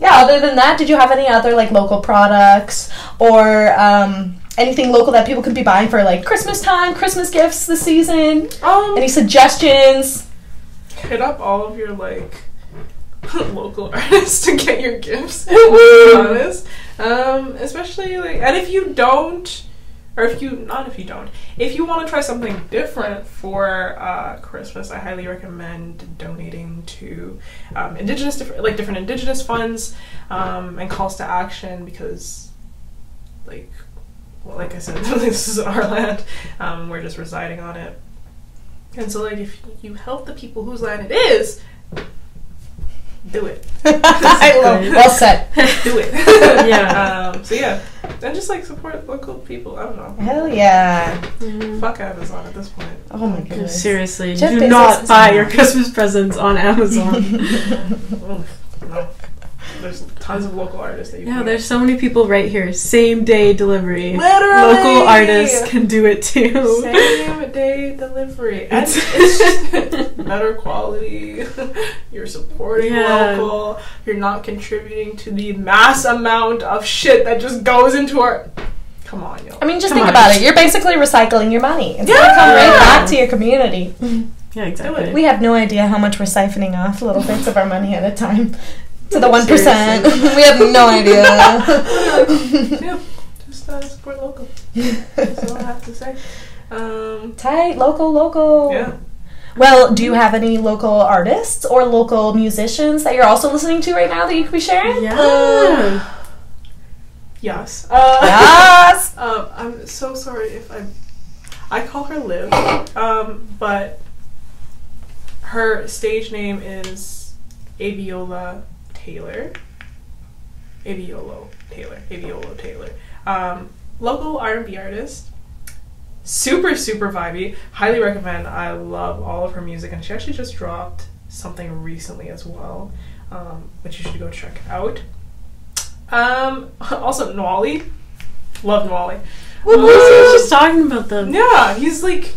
Yeah. Other than that, did you have any other like local products or um, anything local that people could be buying for like Christmas time, Christmas gifts this season? Um, Any suggestions? hit up all of your like local artists to get your gifts. to be honest, um, especially like, and if you don't, or if you not if you don't, if you want to try something different for uh, Christmas, I highly recommend donating to um, indigenous different like different indigenous funds um, and calls to action because like. Well, like I said, this is our land. Um, we're just residing on it. And so, like, if you help the people whose land it is, do it. I love. Well said. Do it. Yeah. Um, so yeah, and just like support local people. I don't know. Hell yeah! Fuck Amazon at this point. Oh my goodness. Seriously, Jeff do Bezos not buy your Christmas presents on Amazon. No. There's tons of local artists that you yeah, there's so many people right here. Same day delivery. Literally! Local artists can do it too. Same day delivery. And it's just better quality. You're supporting Yeah. local. You're not contributing to the mass amount of shit that just goes into our. Come on, yo. I mean, just Come think on. about it. You're basically recycling your money. It's gonna come right back to your community. Yeah, exactly. We have no idea how much we're siphoning off little bits of our money at a time. To the one percent, we have no idea. yeah, just uh, support local. That's all I have to say. Um, Tight, local, local. yeah. Well, do you have any local artists or local musicians that you're also listening to right now that you could be sharing? yeah. Yes. Uh, Yes. Um, I'm so sorry if I. I call her Liv, um, but her stage name is Aviola Taylor. Aviolo Taylor. Aviolo Taylor. Um, local R&B artist. Super super vibey. Highly recommend. I love all of her music, and she actually just dropped something recently as well, um, which you should go check out. Um, also Nwali. Love Nwali. We were just talking about them. Yeah, he's like,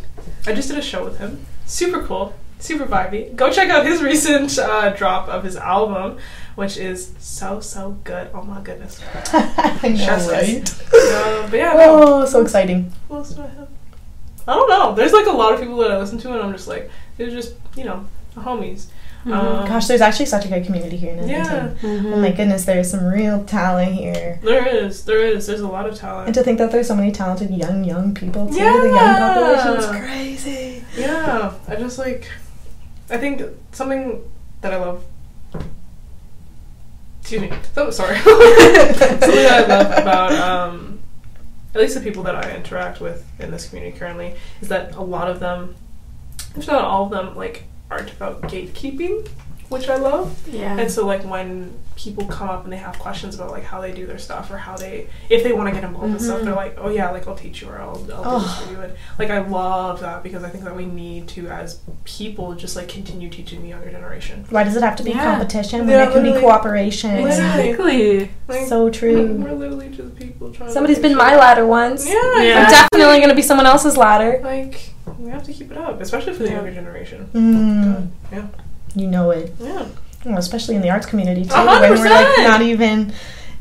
I just did a show with him. Super cool, super vibey. Go check out his recent uh, drop of his album, which is so so good. Oh my goodness. I know, Chef's right? Uh, but yeah, no, Oh, so exciting. who else do I have? I don't know. There's like a lot of people that I listen to, and I'm just like, they're just you know homies. Um, Gosh, there's actually such a good community here in yeah, Edmonton. Oh my goodness, there's some real talent here. there is, there is, there's a lot of talent. And to think that there's so many talented young, young people too. The young population is crazy. Yeah, I just like, I think something that I love. Excuse me. So sorry. something that I love about um, at least the people that I interact with in this community currently is that a lot of them, if not all of them, like aren't about gatekeeping, which I love. Yeah. And so like when people come up and they have questions about like how they do their stuff or how they if they want to get involved in stuff, they're like, oh yeah, like I'll teach you or I'll, I'll do this for you. And like I love that because I think that we need to as people just like continue teaching the younger generation. Why does it have to be Yeah. competition when Yeah, it can be cooperation? Literally. Exactly. Like, So true. We're literally just people trying. to Somebody's make been sure- my ladder once. Yeah, Yeah. I'm definitely going to be someone else's ladder. Like we have to keep it up, especially for the younger generation. Mm, God, yeah, you know it. yeah. Especially in the arts community too, A hundred when we're like not even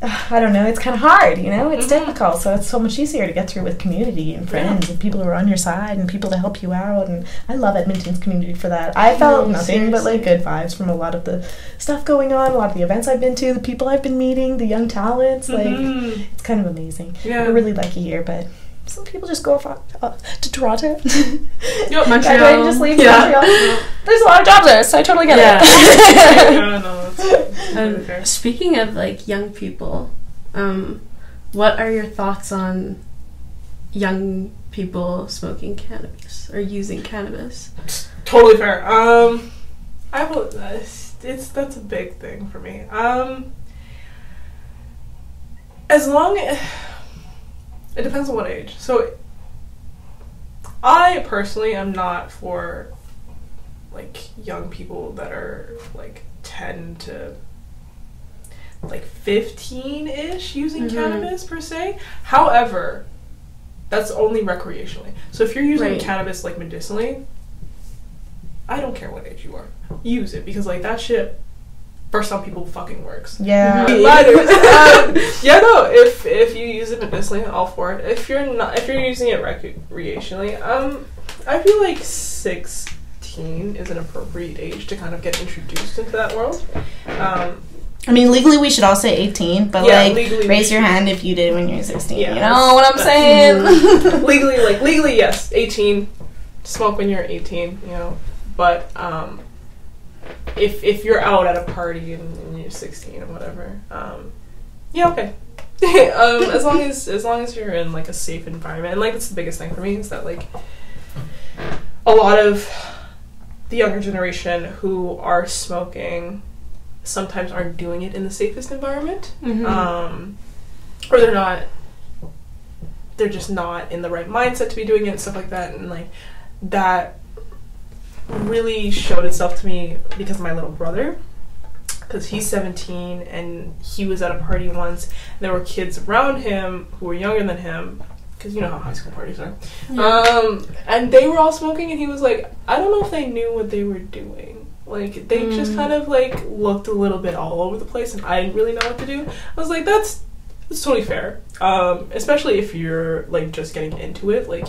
I don't know, it's kind of hard, you know? It's Mhm. difficult. So it's so much easier to get through with community and friends and people who are on your side and people to help you out. And I love Edmonton's community for that. I felt No, nothing but like good vibes from a lot of the stuff going on, a lot of the events I've been to, the people I've been meeting, the young talents. Like, Mhm. it's kind of amazing. Yeah. I really lucky here, but some people just go off, uh, to Toronto. Yep. Montreal. And just leave to Yeah. Montreal. There's a lot of jobs there, so I totally get Yeah. it. yeah, no, that's that's Um, fair. speaking of like young people, um, what are your thoughts on young people smoking cannabis or using cannabis? Totally fair. Um, I have a, it's that's a big thing for me. Um, as long it depends on what age. So, I personally am not for like young people that are like ten to like fifteen ish using Mhm. cannabis per se. However, that's only recreationally. So if you're using Right. cannabis like medicinally, I don't care what age you are. Use it because like that shit for some people fucking works. Yeah. Matters. um, yeah, no. If if you use it medicinally, all for it. If you're not, if you're using it recreationally, um, I feel like sixteen is an appropriate age to kind of get introduced into that world. Um, I mean, legally we should all say 18, but Yeah, like, raise your hand if you did when you were 16. Yeah, you know what I'm saying? legally, like legally, yes, eighteen. Smoke when you're eighteen, you know. But um, if if you're out at a party and, and you're sixteen or whatever, um, yeah, okay. um, as long as as long as you're in like a safe environment, and like that's the biggest thing for me is that like a lot of the younger generation who are smoking sometimes aren't doing it in the safest environment Mm-hmm. um, or they're not they're just not in the right mindset to be doing it and stuff like that and like that really showed itself to me because of my little brother. Because he's 17 and he was at a party once. And there were kids around him who were younger than him because you know how high school parties are. Um, and they were all smoking and he was like i don't know if they knew what they were doing. Like they just Mm. kind of like looked a little bit all over the place and i didn't really know what to do. I was like that's that's totally fair. Um, especially if you're like just getting into it like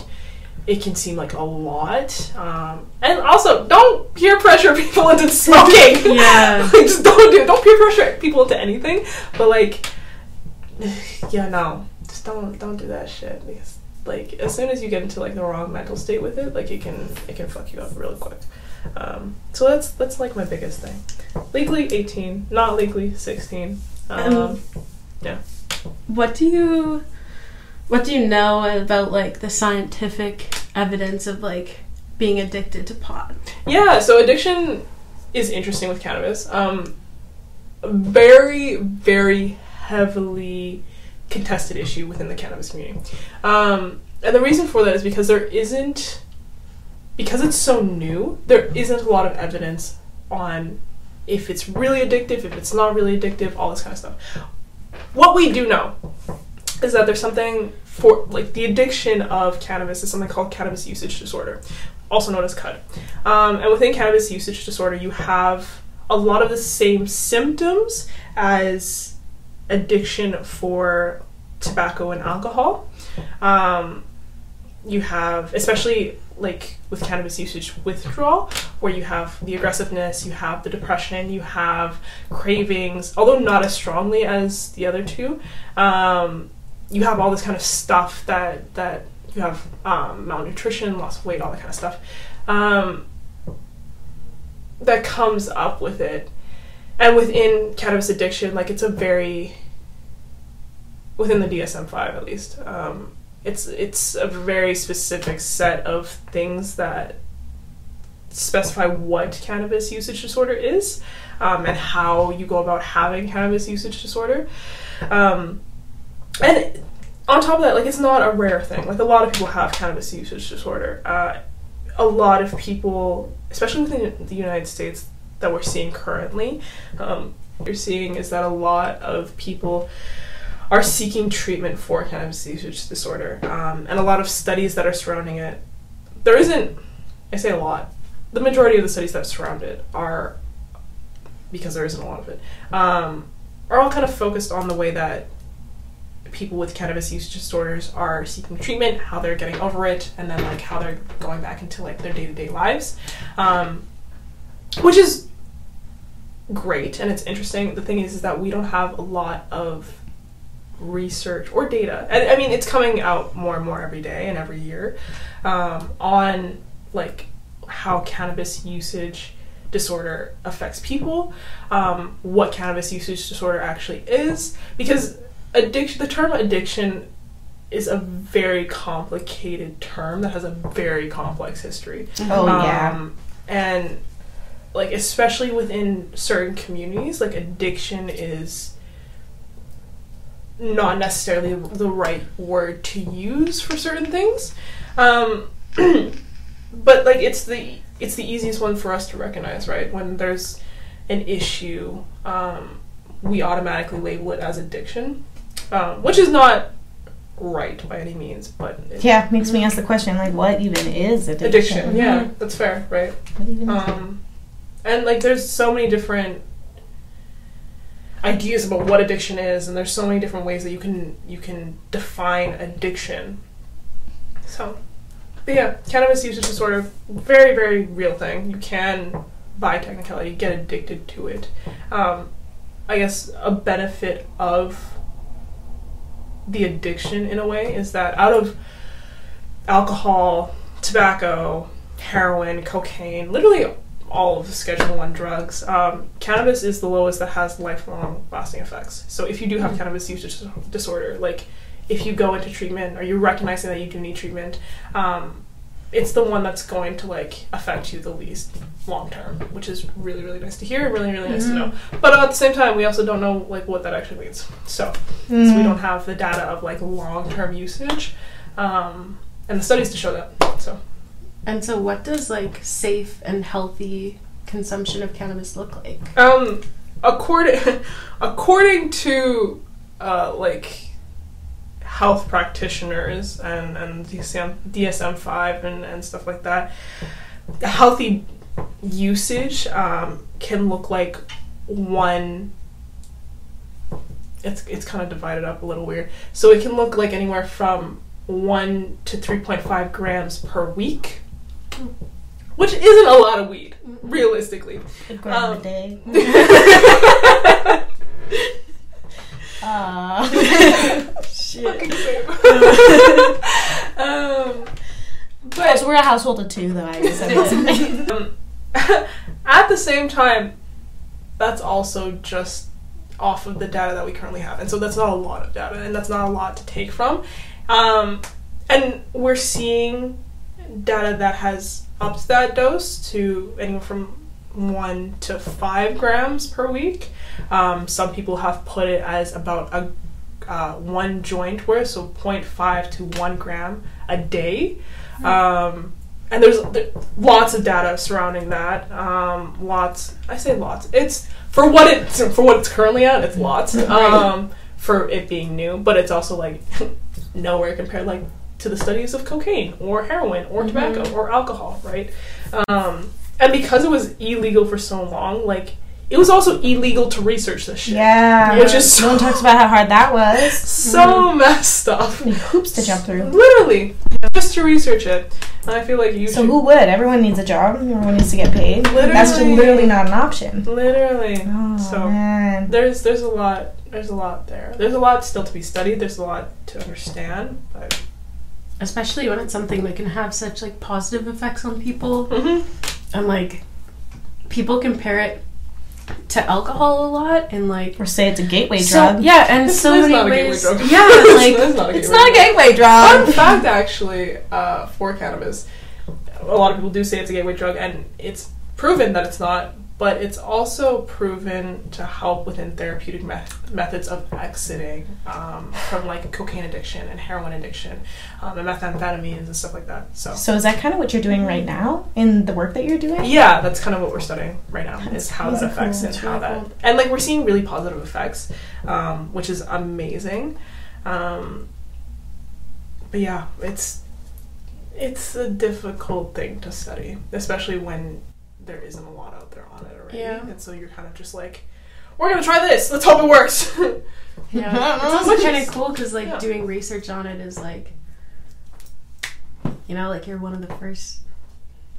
it can seem like a lot um, and also don't peer pressure people into smoking. Yeah. like, just don't do don't peer pressure people into anything but like yeah no just don't don't do that shit because like as soon as you get into like the wrong mental state with it like it can it can fuck you up really quick. Um, so that's that's like my biggest thing. Legally 18 not legally 16 um, Um, What do you what do you know about like the scientific evidence of like being addicted to pot? Yeah, so addiction is interesting with cannabis. Um, very, very heavily contested issue within the cannabis community. Um, and the reason for that is because there isn't, because it's so new, there isn't a lot of evidence on if it's really addictive, if it's not really addictive, all this kind of stuff. What we do know is that there's something for, like, the addiction of cannabis is something called cannabis usage disorder, also known as CUD. Um, and within cannabis usage disorder, you have a lot of the same symptoms as addiction for tobacco and alcohol. Um, you have, especially like with cannabis usage withdrawal, where you have the aggressiveness, you have the depression, you have cravings, although not as strongly as the other two. Um, you have all this kind of stuff that that you have um, malnutrition, loss of weight, all that kind of stuff. Um, that comes up with it. And within cannabis addiction, like it's a very within the DSM five at least, um, it's it's a very specific set of things that specify what cannabis usage disorder is um, and how you go about having cannabis usage disorder. Um, and on top of that, like it's not a rare thing. Like a lot of people have cannabis usage disorder. Uh, a lot of people, especially within the United States, that we're seeing currently, um, what you're seeing is that a lot of people are seeking treatment for cannabis usage disorder, um, and a lot of studies that are surrounding it. There isn't, I say a lot. The majority of the studies that surround it are, because there isn't a lot of it, um, are all kind of focused on the way that people with cannabis use disorders are seeking treatment, how they're getting over it, and then like how they're going back into like their day to day lives, um, which is great and it's interesting. The thing is, is that we don't have a lot of research or data. And I mean, it's coming out more and more every day and every year um, on like how cannabis usage disorder affects people, um, what cannabis usage disorder actually is, because addiction, the term addiction is a very complicated term that has a very complex history. Oh yeah. Um, and like especially within certain communities, like addiction is not necessarily the right word to use for certain things. Um, but like it's the it's the easiest one for us to recognize, right? When there's an issue, um, we automatically label it as addiction, um, which is not right by any means, but it, Yeah, makes me ask the question like, what even is addiction? addiction. Yeah, that's fair, right? What even is? Um, and like, there's so many different ideas about what addiction is, and there's so many different ways that you can you can define addiction. So, but yeah, cannabis usage disorder, very very real thing. You can, by technicality, get addicted to it. Um, I guess a benefit of the addiction in a way is that out of alcohol, tobacco, heroin, cocaine, literally all of the Schedule One drugs. Um, cannabis is the lowest that has lifelong lasting effects. So if you do have cannabis use dis- disorder, like if you go into treatment or you're recognizing that you do need treatment, um, it's the one that's going to like affect you the least long term, which is really really nice to hear, really really nice to know. But at the same time, we also don't know like what that actually means. So, so Mm. we don't have the data of like long term usage, um, and the studies to show that. So. And so, what does like safe and healthy consumption of cannabis look like? Um, according according to uh, like health practitioners and and DSM DSM five and and stuff like that, healthy usage um, can look like one. It's it's kind of divided up a little weird. So it can look like anywhere from one to three point five grams per week. Which isn't a lot of weed, realistically. A gram um, a day. Uh, Fucking um, but so we're a household of two, though. I guess. Um, at the same time, that's also just off of the data that we currently have, and so that's not a lot of data, and that's not a lot to take from. Um, and we're seeing data that has upped that dose to anywhere from one to five grams per week. Um, some people have put it as about a uh, one joint worth, so 0.5 to one gram a day. Um, and there's there, lots of data surrounding that. Um, lots, I say lots. It's for what it for what it's currently at. It's lots um, for it being new, but it's also like nowhere compared like to the studies of cocaine or heroin or tobacco or alcohol, right? Um, and because it was illegal for so long, like it was also illegal to research this shit. yeah. Which is no one talks about how hard that was. So messed up. Many hoops to jump through. Literally, just to research it. And I feel like you So who would? Everyone needs a job. Everyone needs to get paid. Literally, that's just Literally. literally not an option. Literally. Oh So- man. There's there's a lot there's a lot there. There's a lot still to be studied. There's a lot to understand. But Especially when it's something that can have such like positive effects on people, Mhm. And like people compare it to alcohol a lot, and like Or say it's a gateway so drug. yeah, and It's- so it's many not a gateway ways. drug. Yeah, It's- like it's not a gateway not a drug. gateway drug. Fun fact, actually, uh, for cannabis, a lot of people do say it's a gateway drug, and it's proven that it's not. But it's also proven to help within therapeutic me- methods of exiting um, from like cocaine addiction and heroin addiction, um, and methamphetamines and stuff like that. So So is that kind of what you're doing right now in the work that you're doing? yeah, that's kind of what we're studying right now That's is how that affects cool. and That's how really that cool. and like we're seeing really positive effects, um, which is amazing. Um, but yeah, it's it's a difficult thing to study, especially when there isn't a lot out there on it already, Yeah. and so you're kind of just like, we're gonna try this. Let's hope it works. Yeah, it's also kind of cool because like Yeah. doing research on it is like, you know, like you're one of the first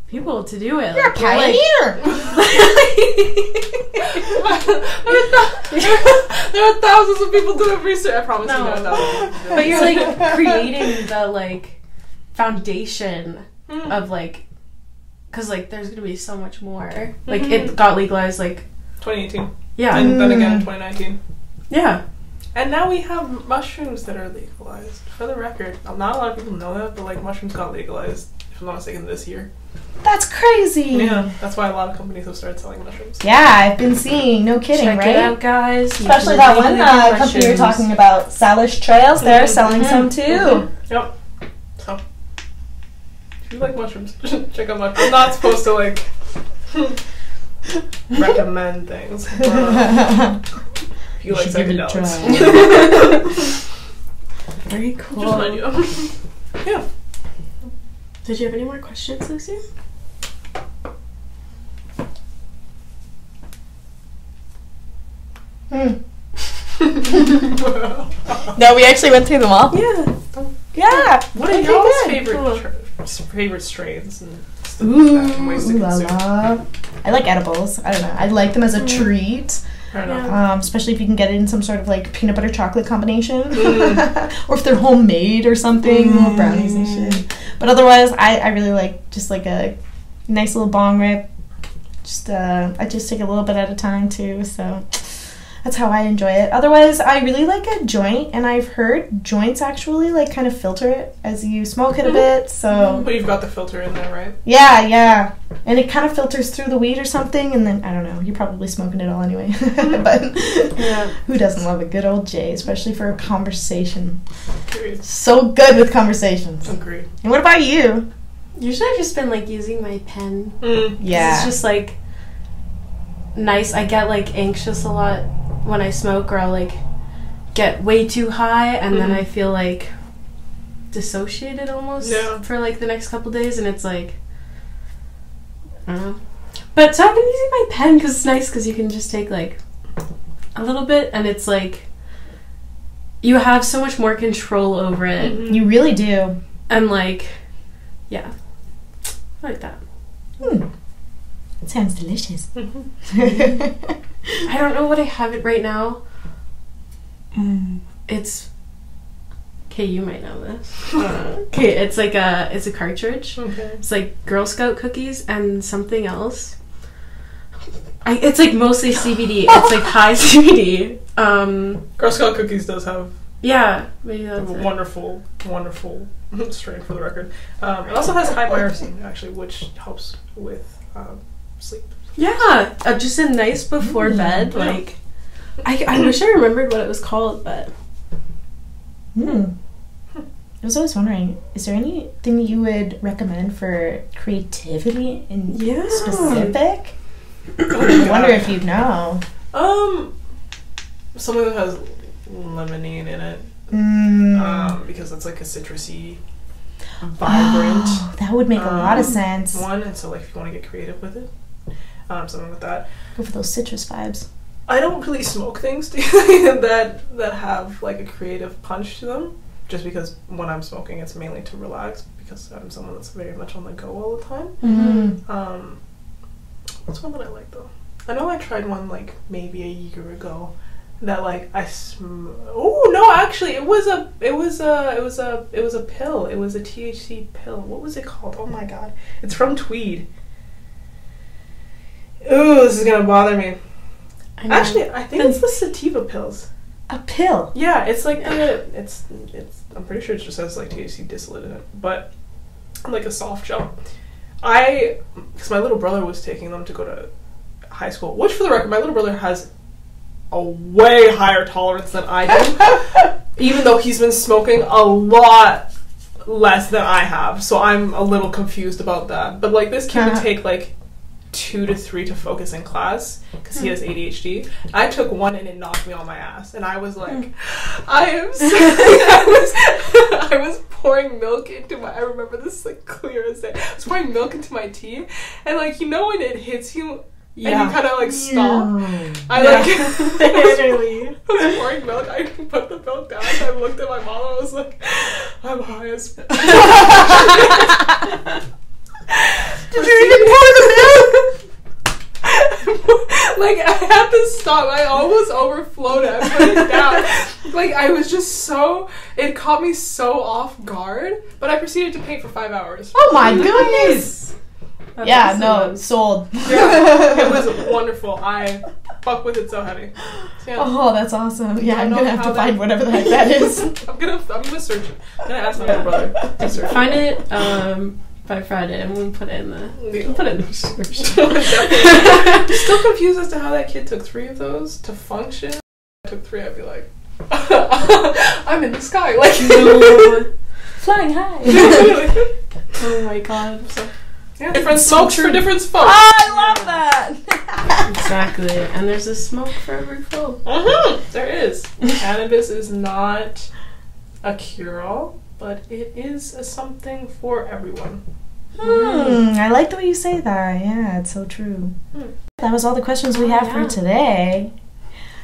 people to do it. You're a Like, you're, like- there, are, thousands of people doing research. I promise you, No. there are thousands. of people doing but you're like creating the like foundation Mm. of like, because like there's gonna be so much more. Like Mhm. it got legalized. Like 2018, yeah, and then again in Mm. 2019. yeah. And now we have mushrooms that are legalized. For the record, not a lot of people know that, but like mushrooms got legalized, if I'm not mistaken, this year. That's crazy. Yeah, that's why a lot of companies have started selling mushrooms. Yeah, I've been seeing. No kidding, Check right? it out, guys. Especially that one do uh, company you're talking about, Salish Trails. They're Mhm. selling Mhm. some too. Yep. So, if you like mushrooms, check out mushrooms. I'm not supposed to like recommend things. if you, like should give it a psychedelics. Very Just cool. mind you. yeah. Did you have any more questions, Lucy? Hmm. No, we actually went through them all. Yeah. Yeah. What are Okay, y'all's favorite Cool. Tra- favorite strains and stuff Ooh, like that and ways to ooh la consume? la. I like edibles. I don't know. I like them as a Mm. treat, I don't know. Yeah. um, especially if you can get it in some sort of like peanut butter chocolate combination, Mm. or if they're homemade or something, little brownies and Mm. shit. But otherwise, I, I really like just like a nice little bong rip. Just uh, I just take a little bit at a time too, so that's how I enjoy it. Otherwise, I really like a joint, and I've heard joints actually like kind of filter it as you smoke it a Mhm. bit. So But you've got the filter in there, right? yeah, yeah. And it kind of filters through the weed or something, and then I don't know. You're probably smoking it all anyway. but Yeah. who doesn't love a good old J, especially for a conversation? Period. So good with conversations. Agreed. And what about you? Usually I've just been like using my pen. Mm. 'Cause Yeah. It's just like nice. I get like anxious a lot when I smoke, or I'll like get way too high, and then Mhm. I feel like dissociated almost Yeah. for like the next couple days, and it's like I don't know. But so I've been using my pen because it's nice because you can just take like a little bit, and it's like you have so much more control over it, Mhm. you really do. and like yeah, I like that. Hmm. It sounds delicious. Mhm. I don't know what I have it right now. Mm. It's okay. You might know this. Okay, it's like a it's a cartridge. Okay. It's like Girl Scout cookies and something else. I, it's like mostly CBD. It's like high CBD. Um, Girl Scout cookies does have yeah, maybe that's it. wonderful, wonderful strain for the record. Um, it also has high myrcene, actually, which helps with um, sleep. Yeah, uh, just a nice before Mm. bed. Yeah. Like, I, I wish I remembered what it was called, but Hmm. I was always wondering, is there anything you would recommend for creativity in Yeah. specific? Oh I wonder if you know. Um, something that has lemonade in it, Mm. um, because that's like a citrusy, vibrant Oh, that would make a lot of um, sense. one, and so like if you want to get creative with it, um, something with that. Go for those citrus vibes. I don't really smoke things that that have like a creative punch to them. Just because when I'm smoking, it's mainly to relax because I'm someone that's very much on the go all the time. Mm. Um, what's one that I like though? I know I tried one like maybe a year ago. That like I sm- oh no actually it was a it was a it was a it was a pill it was a THC pill what was it called oh my god it's from Tweed ooh this is gonna bother me I actually I think it's the sativa pills A pill. yeah, it's like the it's it's I'm pretty sure it just has like THC distillate in it, but like a soft gel. I because my little brother was taking them to go to high school, which for the record, my little brother has a way higher tolerance than I do, even though he's been smoking a lot less than I have. So I'm a little confused about that. But like this kid would take like two to three to focus in class because he has hmm. ADHD. I took one and it knocked me on my ass, and I was like, hmm. I am. So, I was I was pouring milk into my. I remember this like clear as day. I was pouring milk into my tea, and like you know when it hits you and you kind of like stop. I like Literally. I was pouring milk. I put the milk down. I looked at my mom. I was like, I'm high as. Did you even pour the like I had to stop. I almost overflowed it. I put it down. like I was just so. It caught me so off guard. But I proceeded to paint for five hours. Oh my goodness! That's Yeah, no, awesome. sold. Yeah, it was wonderful. I fuck with it so heavy. So, yeah. Oh, that's awesome. Yeah, I I'm gonna have to find whatever the heck that is. I'm gonna I'm gonna search it. I'm gonna ask my little brother to search Find it um, by Friday and we'll put it in the we'll put it in the description. Still confused as to how that kid took three of those to function. If I took three, I'd be like, I'm in the sky. Like, Flying high. oh my god. yeah, different smokes for different folks. I love that. Exactly. And there's a smoke for every folk. Mhm, There is. Cannabis is not a cure all, but it is a something for everyone. Hmm, I like the way you say that. Yeah, it's so true. Hmm. That was all the questions we have Yeah. for today.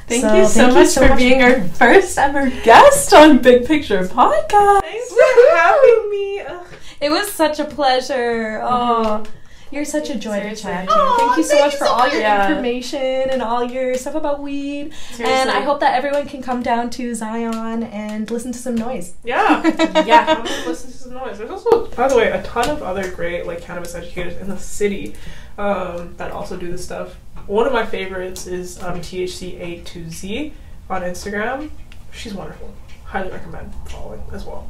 Thank So, you so thank you much so for much being our first ever guest on Big Picture Podcast. Thanks for having me. Ugh. It was such a pleasure. Oh, you're such a joy to chat to. Aw, thank you so thank much you for so all your much. information and all your stuff about weed. And I hope that everyone can come down to Zion and listen to some noise. Yeah. yeah. Listen to some noise. There's also, by the way, a ton of other great like cannabis educators in the city um, that also do this stuff. One of my favorites is um, THC A to Z on Instagram. She's wonderful. Highly recommend following as well.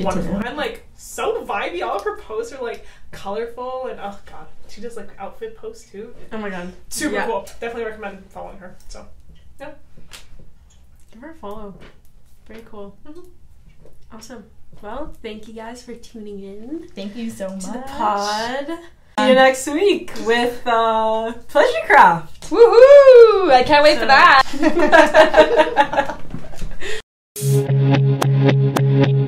Wonderful. And like so vibey. All of her posts are like colorful and oh god, she does like outfit posts too. Oh my god, super yeah. cool. Definitely recommend following her. So yeah, give her a follow. Very cool. Mm-hmm. Awesome. Well, thank you guys for tuning in. Thank you so much. To the pod. See you next week with uh, Pleasure Craft. Woohoo! I can't wait so. for that.